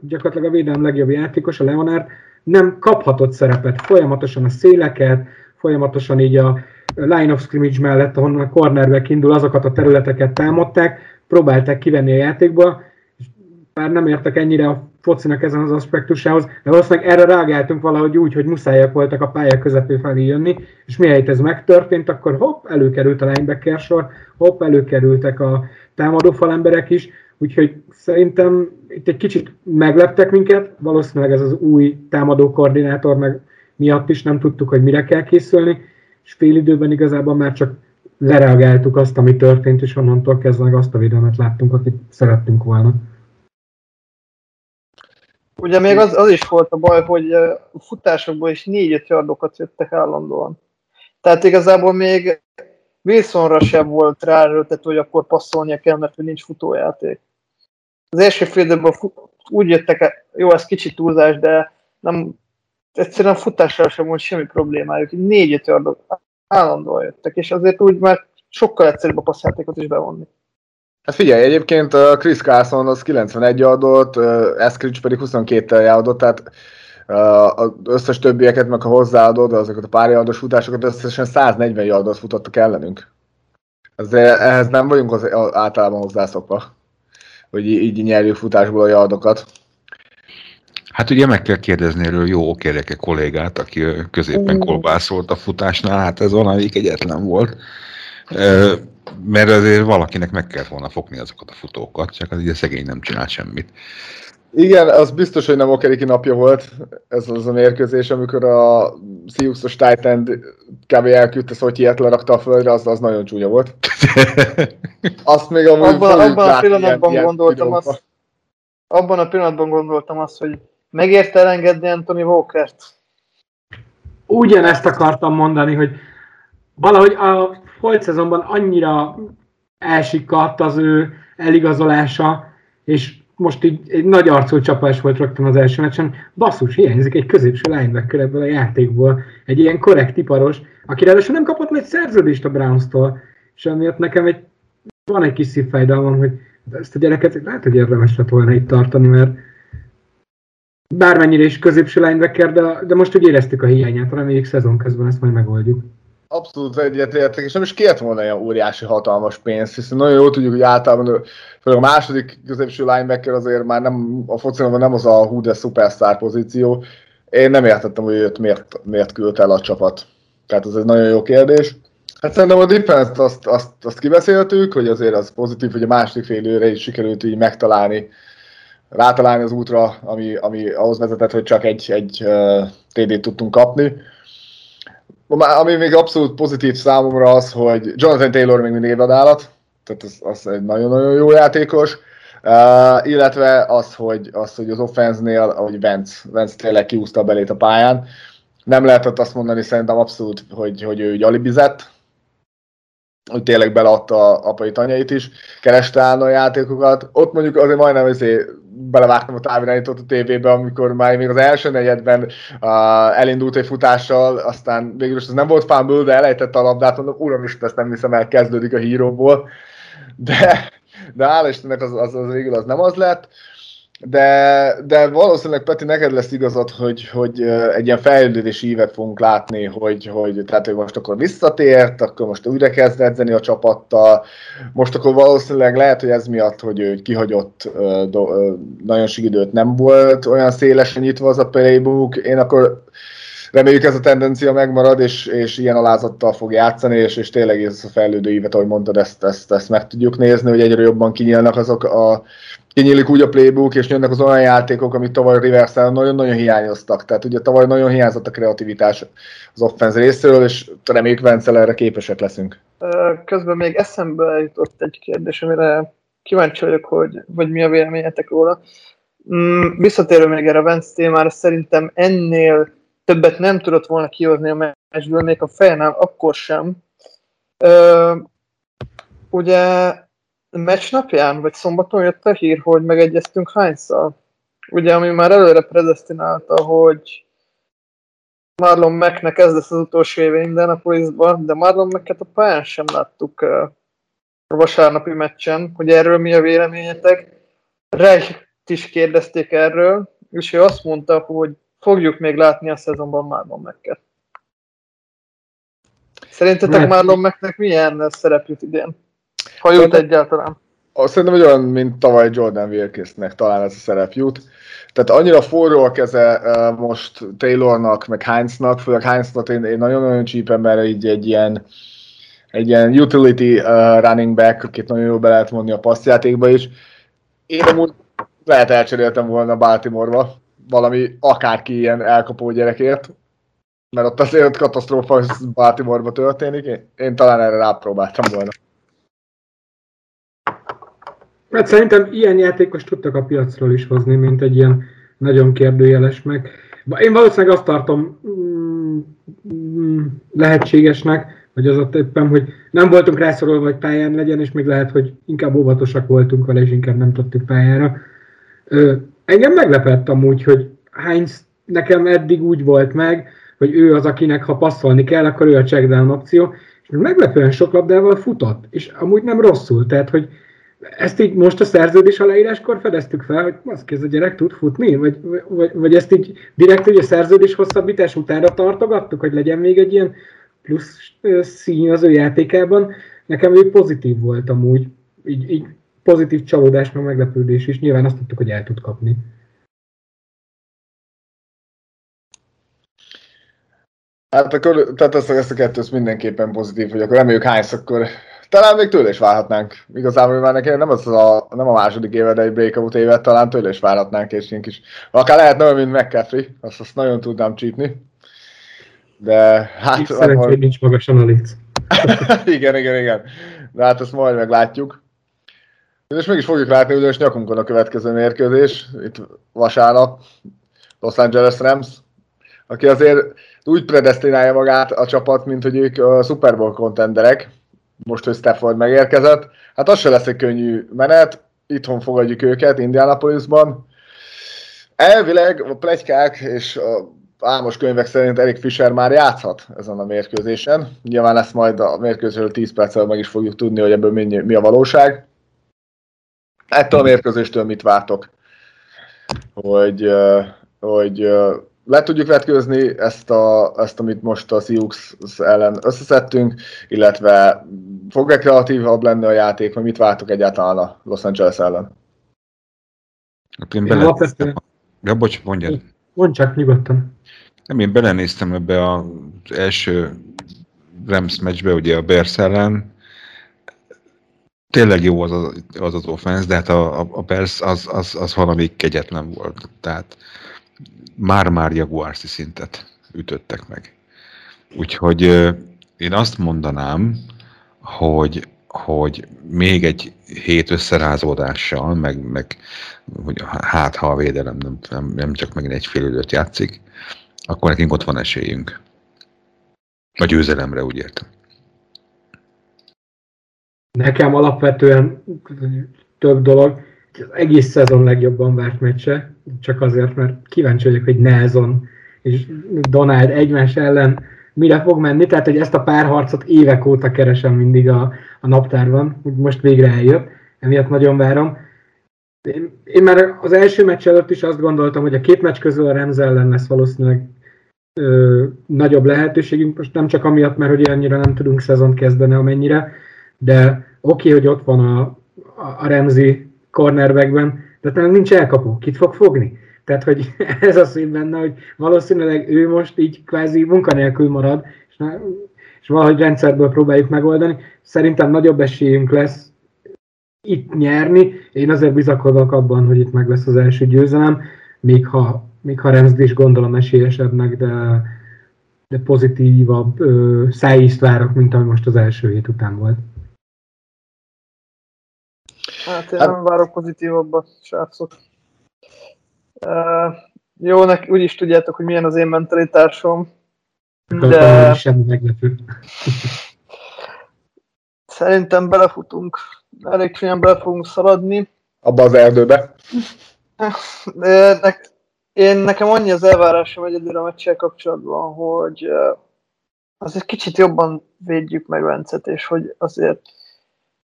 gyakorlatilag a védelem legjobb játékos, a Leonard, nem kaphatott szerepet, folyamatosan a széleket, folyamatosan így a line of scrimmage mellett, ahonnan a cornerback indul, azokat a területeket támadták, próbálták kivenni a játékba, és bár nem értek ennyire a focinak ezen az aspektusához, de valószínűleg erre reagáltunk valahogy úgy, hogy muszájak voltak a pálya közepé felé jönni, és mihelyt ez megtörtént, akkor hopp, előkerült a linebacker sor, hopp, előkerültek a támadó falemberek is, úgyhogy szerintem itt egy kicsit megleptek minket, valószínűleg ez az új támadó koordinátor meg miatt is nem tudtuk, hogy mire kell készülni, és fél időben igazából már csak lereagáltuk azt, ami történt, és onnantól kezdve azt a videómat láttunk, akit szerettünk volna. Ugye még az, az is volt a baj, hogy a futásokból is négy-öt yardokat jöttek állandóan. Tehát igazából még Wilsonra sem volt ráerőltető, hogy akkor passzolnia kell, mert nincs futójáték. Az első fél úgy jöttek, jó, ez kicsit túlzás, de nem, egyszerűen futással sem volt semmi problémájuk. Négy-öt állandóan jöttek, és azért úgy már sokkal egyszerűbb a passzjátékot is bevonni. Hát figyelj, egyébként a Chris Carson az 91 adott, Eskridge pedig 22-tel adott, tehát az összes többieket, meg ha hozzáadod, azokat a pár yardos futásokat, összesen 140 yardot futottak ellenünk. Ezért ehhez nem vagyunk az, általában hozzászokva, hogy így nyerjük futásból a yardokat. Hát ugye meg kell kérdezni erről jó okéreke kollégát, aki középen kolbászolt a futásnál, hát ez valamelyik egyetlen volt. Mert azért valakinek meg kellett volna fogni azokat a futókat, csak az ugye szegény nem csinál semmit. Igen, az biztos, hogy nem Okeriki napja volt ez az a mérkőzés, amikor a Siuxos Titan kb. elküldte Szotyját, lerakta a földre, az, az nagyon csúnya volt. Azt még amúgy abban, abban a pillanatban ilyen, gondoltam ilyen azt, abban a pillanatban gondoltam azt, hogy megérte elengedni Anthony Walkert? Ugyanezt akartam mondani, hogy valahogy a volt szezonban annyira elsikadt az ő eligazolása, és most így egy nagy arcú csapás volt rögtön az első meccsen. Basszus, hiányzik egy középső linebacker ebből a játékból. Egy ilyen korrekt iparos, aki ráadásul nem kapott egy szerződést a Browns-tól. És amiatt nekem egy, van egy kis szívfájdalmam, hogy ezt a gyereket lehet, hogy érdemes lett volna itt tartani, mert bármennyire is középső linebacker, de, de most úgy éreztük a hiányát, reméljük szezon közben ezt majd megoldjuk. Abszolút egyetértek, és nem is kért volna ilyen óriási hatalmas pénzt, hiszen nagyon jól tudjuk, hogy általában a második középső linebacker azért már nem, a fociban nem az a hú de superstar pozíció. Én nem értettem, hogy őt miért, miért küldte el a csapat. Tehát ez egy nagyon jó kérdés. Hát szerintem a defense azt, azt, azt kibeszéltük, hogy azért az pozitív, hogy a második fél is sikerült így megtalálni, rátalálni az útra, ami, ami ahhoz vezetett, hogy csak egy, egy uh, TD-t tudtunk kapni. Ami még abszolút pozitív számomra az, hogy Jonathan Taylor még mindig évadállat, tehát az, az egy nagyon-nagyon jó játékos, uh, illetve az, hogy, az, hogy az offense-nél, ahogy Vance, Vance tényleg kiúzta belét a pályán, nem lehetett azt mondani szerintem abszolút, hogy, hogy ő alibizett, hogy tényleg beleadta apai tanyait is, kereste állna a játékokat. Ott mondjuk azért majdnem azért belevágtam a távirányítót a tévébe, amikor már még az első negyedben uh, elindult egy futással, aztán végül is ez nem volt fánből, de elejtette a labdát, mondom, uram is, ezt nem hiszem el, kezdődik a híróból. De, de hála Istennek az, az, az végül az nem az lett. De, de valószínűleg Peti, neked lesz igazad, hogy, hogy egy ilyen fejlődési ívet fogunk látni, hogy, hogy, tehát, hogy most akkor visszatért, akkor most újra kezd edzeni a csapattal, most akkor valószínűleg lehet, hogy ez miatt, hogy ő kihagyott nagyon sok időt nem volt olyan szélesen nyitva az a playbook, én akkor reméljük ez a tendencia megmarad, és, és ilyen alázattal fog játszani, és, és tényleg ez a fejlődő ívet, ahogy mondtad, ezt, ezt, ezt meg tudjuk nézni, hogy egyre jobban kinyílnak azok a kinyílik úgy a playbook, és jönnek az olyan játékok, amit tavaly rivers nagyon-nagyon hiányoztak. Tehát ugye tavaly nagyon hiányzott a kreativitás az offense részéről, és reméljük Vencel erre képesek leszünk. Közben még eszembe jutott egy kérdés, amire kíváncsi vagyok, hogy, hogy mi a véleményetek róla. Mm, visszatérő még erre a Vence témára, szerintem ennél többet nem tudott volna kihozni a meccsből, még a fejnál akkor sem. Ö, ugye meccs napján, vagy szombaton jött a hír, hogy megegyeztünk hányszal. Ugye, ami már előre predestinálta, hogy Marlon Macknek ez lesz az utolsó éve Indianapolisban, de Marlon Macket a pályán sem láttuk a vasárnapi meccsen, hogy erről mi a véleményetek. Reich is kérdezték erről, és ő azt mondta, hogy fogjuk még látni a szezonban Marlon Macket. Szerintetek Marlon Macknek milyen szerep jut idén? Ha jut egyáltalán. Szerintem, hogy olyan, mint tavaly Jordan Wilkinsnek talán ez a szerep jut. Tehát annyira forró a keze uh, most Taylornak, meg Heinznak, főleg Heinznak én, én nagyon-nagyon csípem, mert így egy ilyen, egy ilyen utility uh, running back, akit nagyon jól be lehet mondni a passzjátékba is. Én amúgy lehet elcseréltem volna Baltimore-ba, valami akárki ilyen elkapó gyerekért, mert ott azért katasztrófa Baltimore-ba történik, én, én talán erre rápróbáltam volna. Mert szerintem ilyen játékos tudtak a piacról is hozni, mint egy ilyen nagyon kérdőjeles meg. Én valószínűleg azt tartom mm, mm, lehetségesnek, hogy az ott éppen, hogy nem voltunk rászorolva, hogy pályán legyen, és még lehet, hogy inkább óvatosak voltunk vele, és inkább nem tudtuk pályára. Ö, engem meglepett amúgy, hogy Heinz nekem eddig úgy volt meg, hogy ő az, akinek ha passzolni kell, akkor ő a check down opció, és meglepően sok labdával futott, és amúgy nem rosszul, tehát hogy ezt így most a szerződés aláíráskor fedeztük fel, hogy az ez a gyerek tud futni? Vagy, vagy, vagy ezt így direkt hogy a szerződés hosszabbítás utána tartogattuk, hogy legyen még egy ilyen plusz szín az ő játékában? Nekem ő pozitív volt amúgy, így, így pozitív csalódás, meg meglepődés is. Nyilván azt tudtuk, hogy el tud kapni. Hát akkor, tehát ezt, ezt a kettőt mindenképpen pozitív, hogy akkor reméljük hánysz, akkor talán még tőle is várhatnánk. Igazából már nekem nem az a, nem a második éve, de egy breakout évet talán tőle is várhatnánk, és ilyen kis, akár lehet olyan, mint McCaffrey, azt, azt nagyon tudnám csípni. De hát... Szerencsé, hogy nincs magasan a léc. igen, igen, igen. De hát ezt majd meglátjuk. És mégis fogjuk látni ugyanis nyakunkon a következő mérkőzés, itt vasárnap, Los Angeles Rams, aki azért úgy predestinálja magát a csapat, mint hogy ők a Super Bowl kontenderek, most, hogy Stafford megérkezett. Hát az se lesz egy könnyű menet, itthon fogadjuk őket, Indianapolisban. Elvileg a plegykák és a álmos könyvek szerint Erik Fischer már játszhat ezen a mérkőzésen. Nyilván lesz majd a mérkőzésről 10 perccel meg is fogjuk tudni, hogy ebből mi, mi a valóság. Ettől a mérkőzéstől mit vártok? Hogy, hogy le tudjuk vetkőzni ezt, a, ezt, amit most a Sioux ellen összeszedtünk, illetve fog-e kreatívabb lenni a játék, vagy mit vártok egyáltalán a Los Angeles ellen? Hát én bele... Ja, bocs, mondjad. Mondj csak nyugodtan. Nem, én belenéztem ebbe az első Rams meccsbe, ugye a Bears ellen, tényleg jó az az, az, az offense, de hát a, a, a Bears az, az, az valami kegyetlen volt. Tehát már-már Jaguarszi szintet ütöttek meg. Úgyhogy én azt mondanám, hogy, hogy még egy hét összerázódással, meg, meg hogy hát ha a védelem nem, nem, nem csak meg egy fél időt játszik, akkor nekünk ott van esélyünk. A győzelemre, úgy értem. Nekem alapvetően több dolog az egész szezon legjobban várt meccse, csak azért, mert kíváncsi vagyok, hogy Nelson és Donald egymás ellen mire fog menni, tehát hogy ezt a párharcot évek óta keresem mindig a, a naptárban, most végre eljött, emiatt nagyon várom. Én, én már az első meccs előtt is azt gondoltam, hogy a két meccs közül a Rams ellen lesz valószínűleg ö, nagyobb lehetőségünk, most nem csak amiatt, mert hogy annyira nem tudunk szezont kezdeni, amennyire, de oké, okay, hogy ott van a, a, a Remzi cornerbackben, de talán nincs elkapó. Kit fog fogni? Tehát, hogy ez az szín benne, hogy valószínűleg ő most így kvázi munkanélkül marad, és, és valahogy rendszerből próbáljuk megoldani. Szerintem nagyobb esélyünk lesz itt nyerni. Én azért bizakodok abban, hogy itt meg lesz az első győzelem, még ha, még ha Remzd is gondolom esélyesebbnek, de, de pozitívabb szájízt várok, mint ami most az első hét után volt. Hát én hát... nem várok pozitívabbat, srácok. Uh, jó, nek, úgyis tudjátok, hogy milyen az én mentalitásom. De... Semmi meglepő. Szerintem belefutunk. Elég csúnyán bele fogunk szaladni. Abba az erdőbe. De ne, én nekem annyi az elvárásom egyedül a meccsel kapcsolatban, hogy azért kicsit jobban védjük meg Vencet, és hogy azért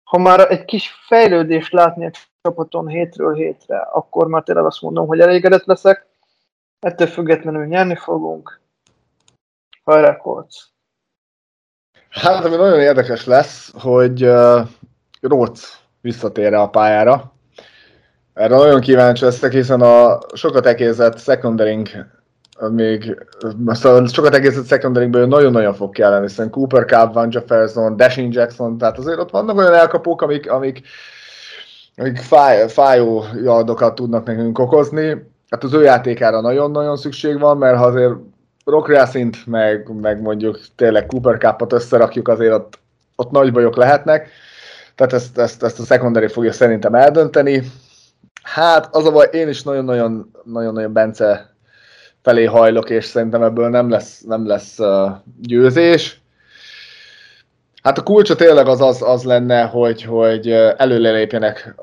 ha már egy kis fejlődést látni a csapaton hétről hétre, akkor már tényleg azt mondom, hogy elégedett leszek. Ettől függetlenül nyerni fogunk. Hajrá, Kolc! Hát, ami nagyon érdekes lesz, hogy uh, Róc visszatér a pályára. Erre nagyon kíváncsi leszek, hiszen a sokat ekézett secondary még szóval sokat egészet secondary nagyon-nagyon fog kelleni, hiszen Cooper Cup, Van Jefferson, Dashing Jackson, tehát azért ott vannak olyan elkapók, amik, amik, amik fáj, fájó yardokat tudnak nekünk okozni. Hát az ő játékára nagyon-nagyon szükség van, mert ha azért Rock szint, meg, meg mondjuk tényleg Cooper Cup-ot összerakjuk, azért ott, ott nagy bajok lehetnek. Tehát ezt, ezt, ezt a secondary fogja szerintem eldönteni. Hát az a baj, én is nagyon-nagyon, nagyon-nagyon Bence felé hajlok, és szerintem ebből nem lesz, nem lesz uh, győzés. Hát a kulcsa tényleg az, az, az lenne, hogy, hogy előlelépjenek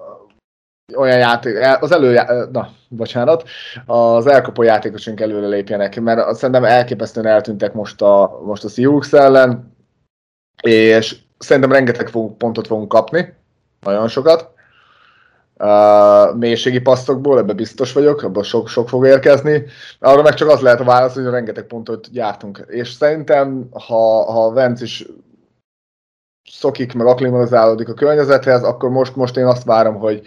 olyan játék, az elő, na, bocsánat, az elkapó játékosunk előre lépjenek, mert szerintem elképesztően eltűntek most a, most a Sioux ellen, és szerintem rengeteg pontot fogunk kapni, nagyon sokat, uh, mélységi passzokból, ebbe biztos vagyok, abban sok, sok fog érkezni. Arra meg csak az lehet a válasz, hogy rengeteg pontot gyártunk. És szerintem, ha, ha Vence is szokik, meg aklimatizálódik a környezethez, akkor most, most én azt várom, hogy,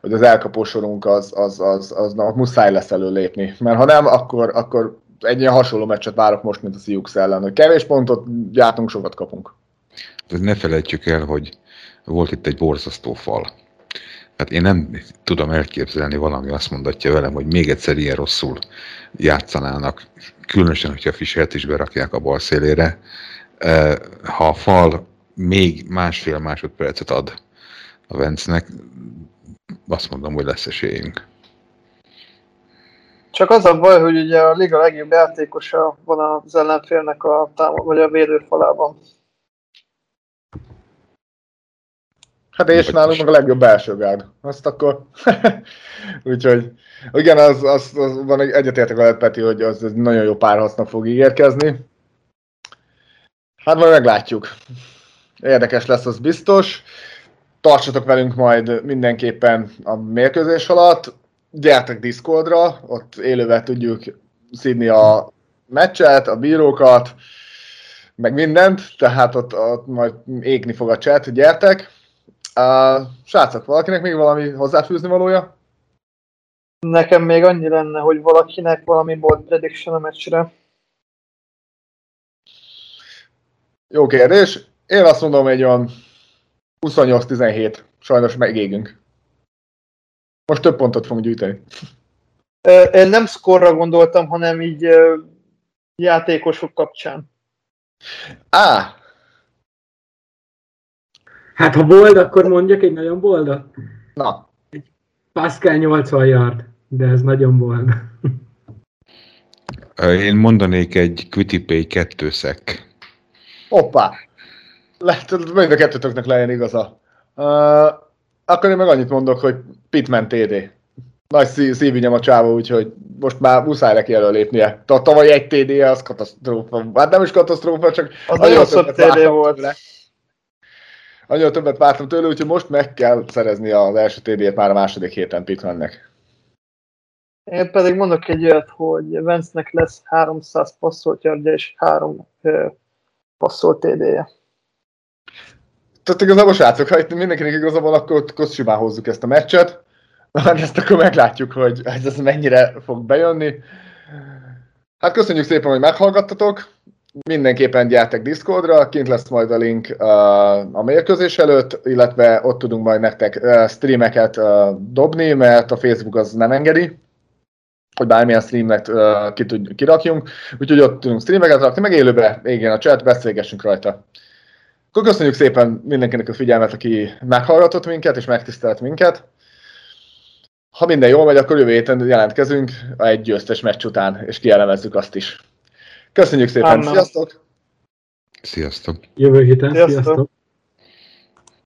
hogy az elkapósorunk az, az, az, az, az muszáj lesz előlépni. Mert ha nem, akkor, akkor egy ilyen hasonló meccset várok most, mint a Siux ellen, hogy kevés pontot gyártunk, sokat kapunk. Ne felejtjük el, hogy volt itt egy borzasztó fal. Hát én nem tudom elképzelni valami azt mondatja velem, hogy még egyszer ilyen rosszul játszanának, különösen, hogyha a Fischert is berakják a bal szélére. Ha a fal még másfél másodpercet ad a Vencnek, azt mondom, hogy lesz esélyünk. Csak az a baj, hogy ugye a liga legjobb játékosa van az ellenfélnek a támad, vagy a védőfalában. Hát és nálunk meg a legjobb belső gárd. Azt akkor... Úgyhogy igen, az, az, az van egy egyetértek a Peti, hogy az, az nagyon jó párhasznak fog ígérkezni. Hát majd meglátjuk. Érdekes lesz, az biztos. Tartsatok velünk majd mindenképpen a mérkőzés alatt. Gyertek Discordra, ott élővel tudjuk szídni a meccset, a bírókat, meg mindent, tehát ott, ott majd égni fog a chat, gyertek. Uh, srácok, valakinek még valami hozzáfűzni valója? Nekem még annyi lenne, hogy valakinek valami bold prediction a meccsre. Jó kérdés. Én azt mondom, egy olyan 28-17. Sajnos megégünk. Most több pontot fogunk gyűjteni. Én nem szkorra gondoltam, hanem így játékosok kapcsán. Á, Hát ha bold, akkor mondjak egy nagyon boldat. na, Pascal 80 yard, de ez nagyon bold. Én mondanék egy QuityPay 2 szek. hoppá. Lehet, hogy mind a kettőtöknek legyen igaza. Uh, akkor én meg annyit mondok, hogy Pitman TD. Nagy szí- szívügyem a csávó, úgyhogy most már muszáj neki előlépnie. Ta- Tavaly egy TD az katasztrófa. Hát nem is katasztrófa, csak Az nagyon többet TD volt. tőle. Annyira többet vártam tőle, úgyhogy most meg kell szerezni az első TD-et már a második héten Pitmannek. Én pedig mondok egy olyat, hogy Vence-nek lesz 300 passzolt yardja és 3 passzolt TD-je. Tehát igazából srácok, ha itt mindenkinek igaza van, akkor, akkor simán hozzuk ezt a meccset. Hát ezt akkor meglátjuk, hogy ez ez mennyire fog bejönni. Hát köszönjük szépen, hogy meghallgattatok. Mindenképpen gyertek Discordra, kint lesz majd a link a mérkőzés előtt, illetve ott tudunk majd nektek streameket dobni, mert a Facebook az nem engedi, hogy bármilyen streamet uh, ki tud, kirakjunk, úgyhogy ott tudunk streameket rakni, meg élőbe, igen, a chat, beszélgessünk rajta. Akkor köszönjük szépen mindenkinek a figyelmet, aki meghallgatott minket és megtisztelt minket. Ha minden jól megy, akkor jövő héten jelentkezünk egy győztes meccs után, és kielemezzük azt is. Köszönjük szépen, Amen. sziasztok! Sziasztok! Jövő héten, Sziasztok. sziasztok!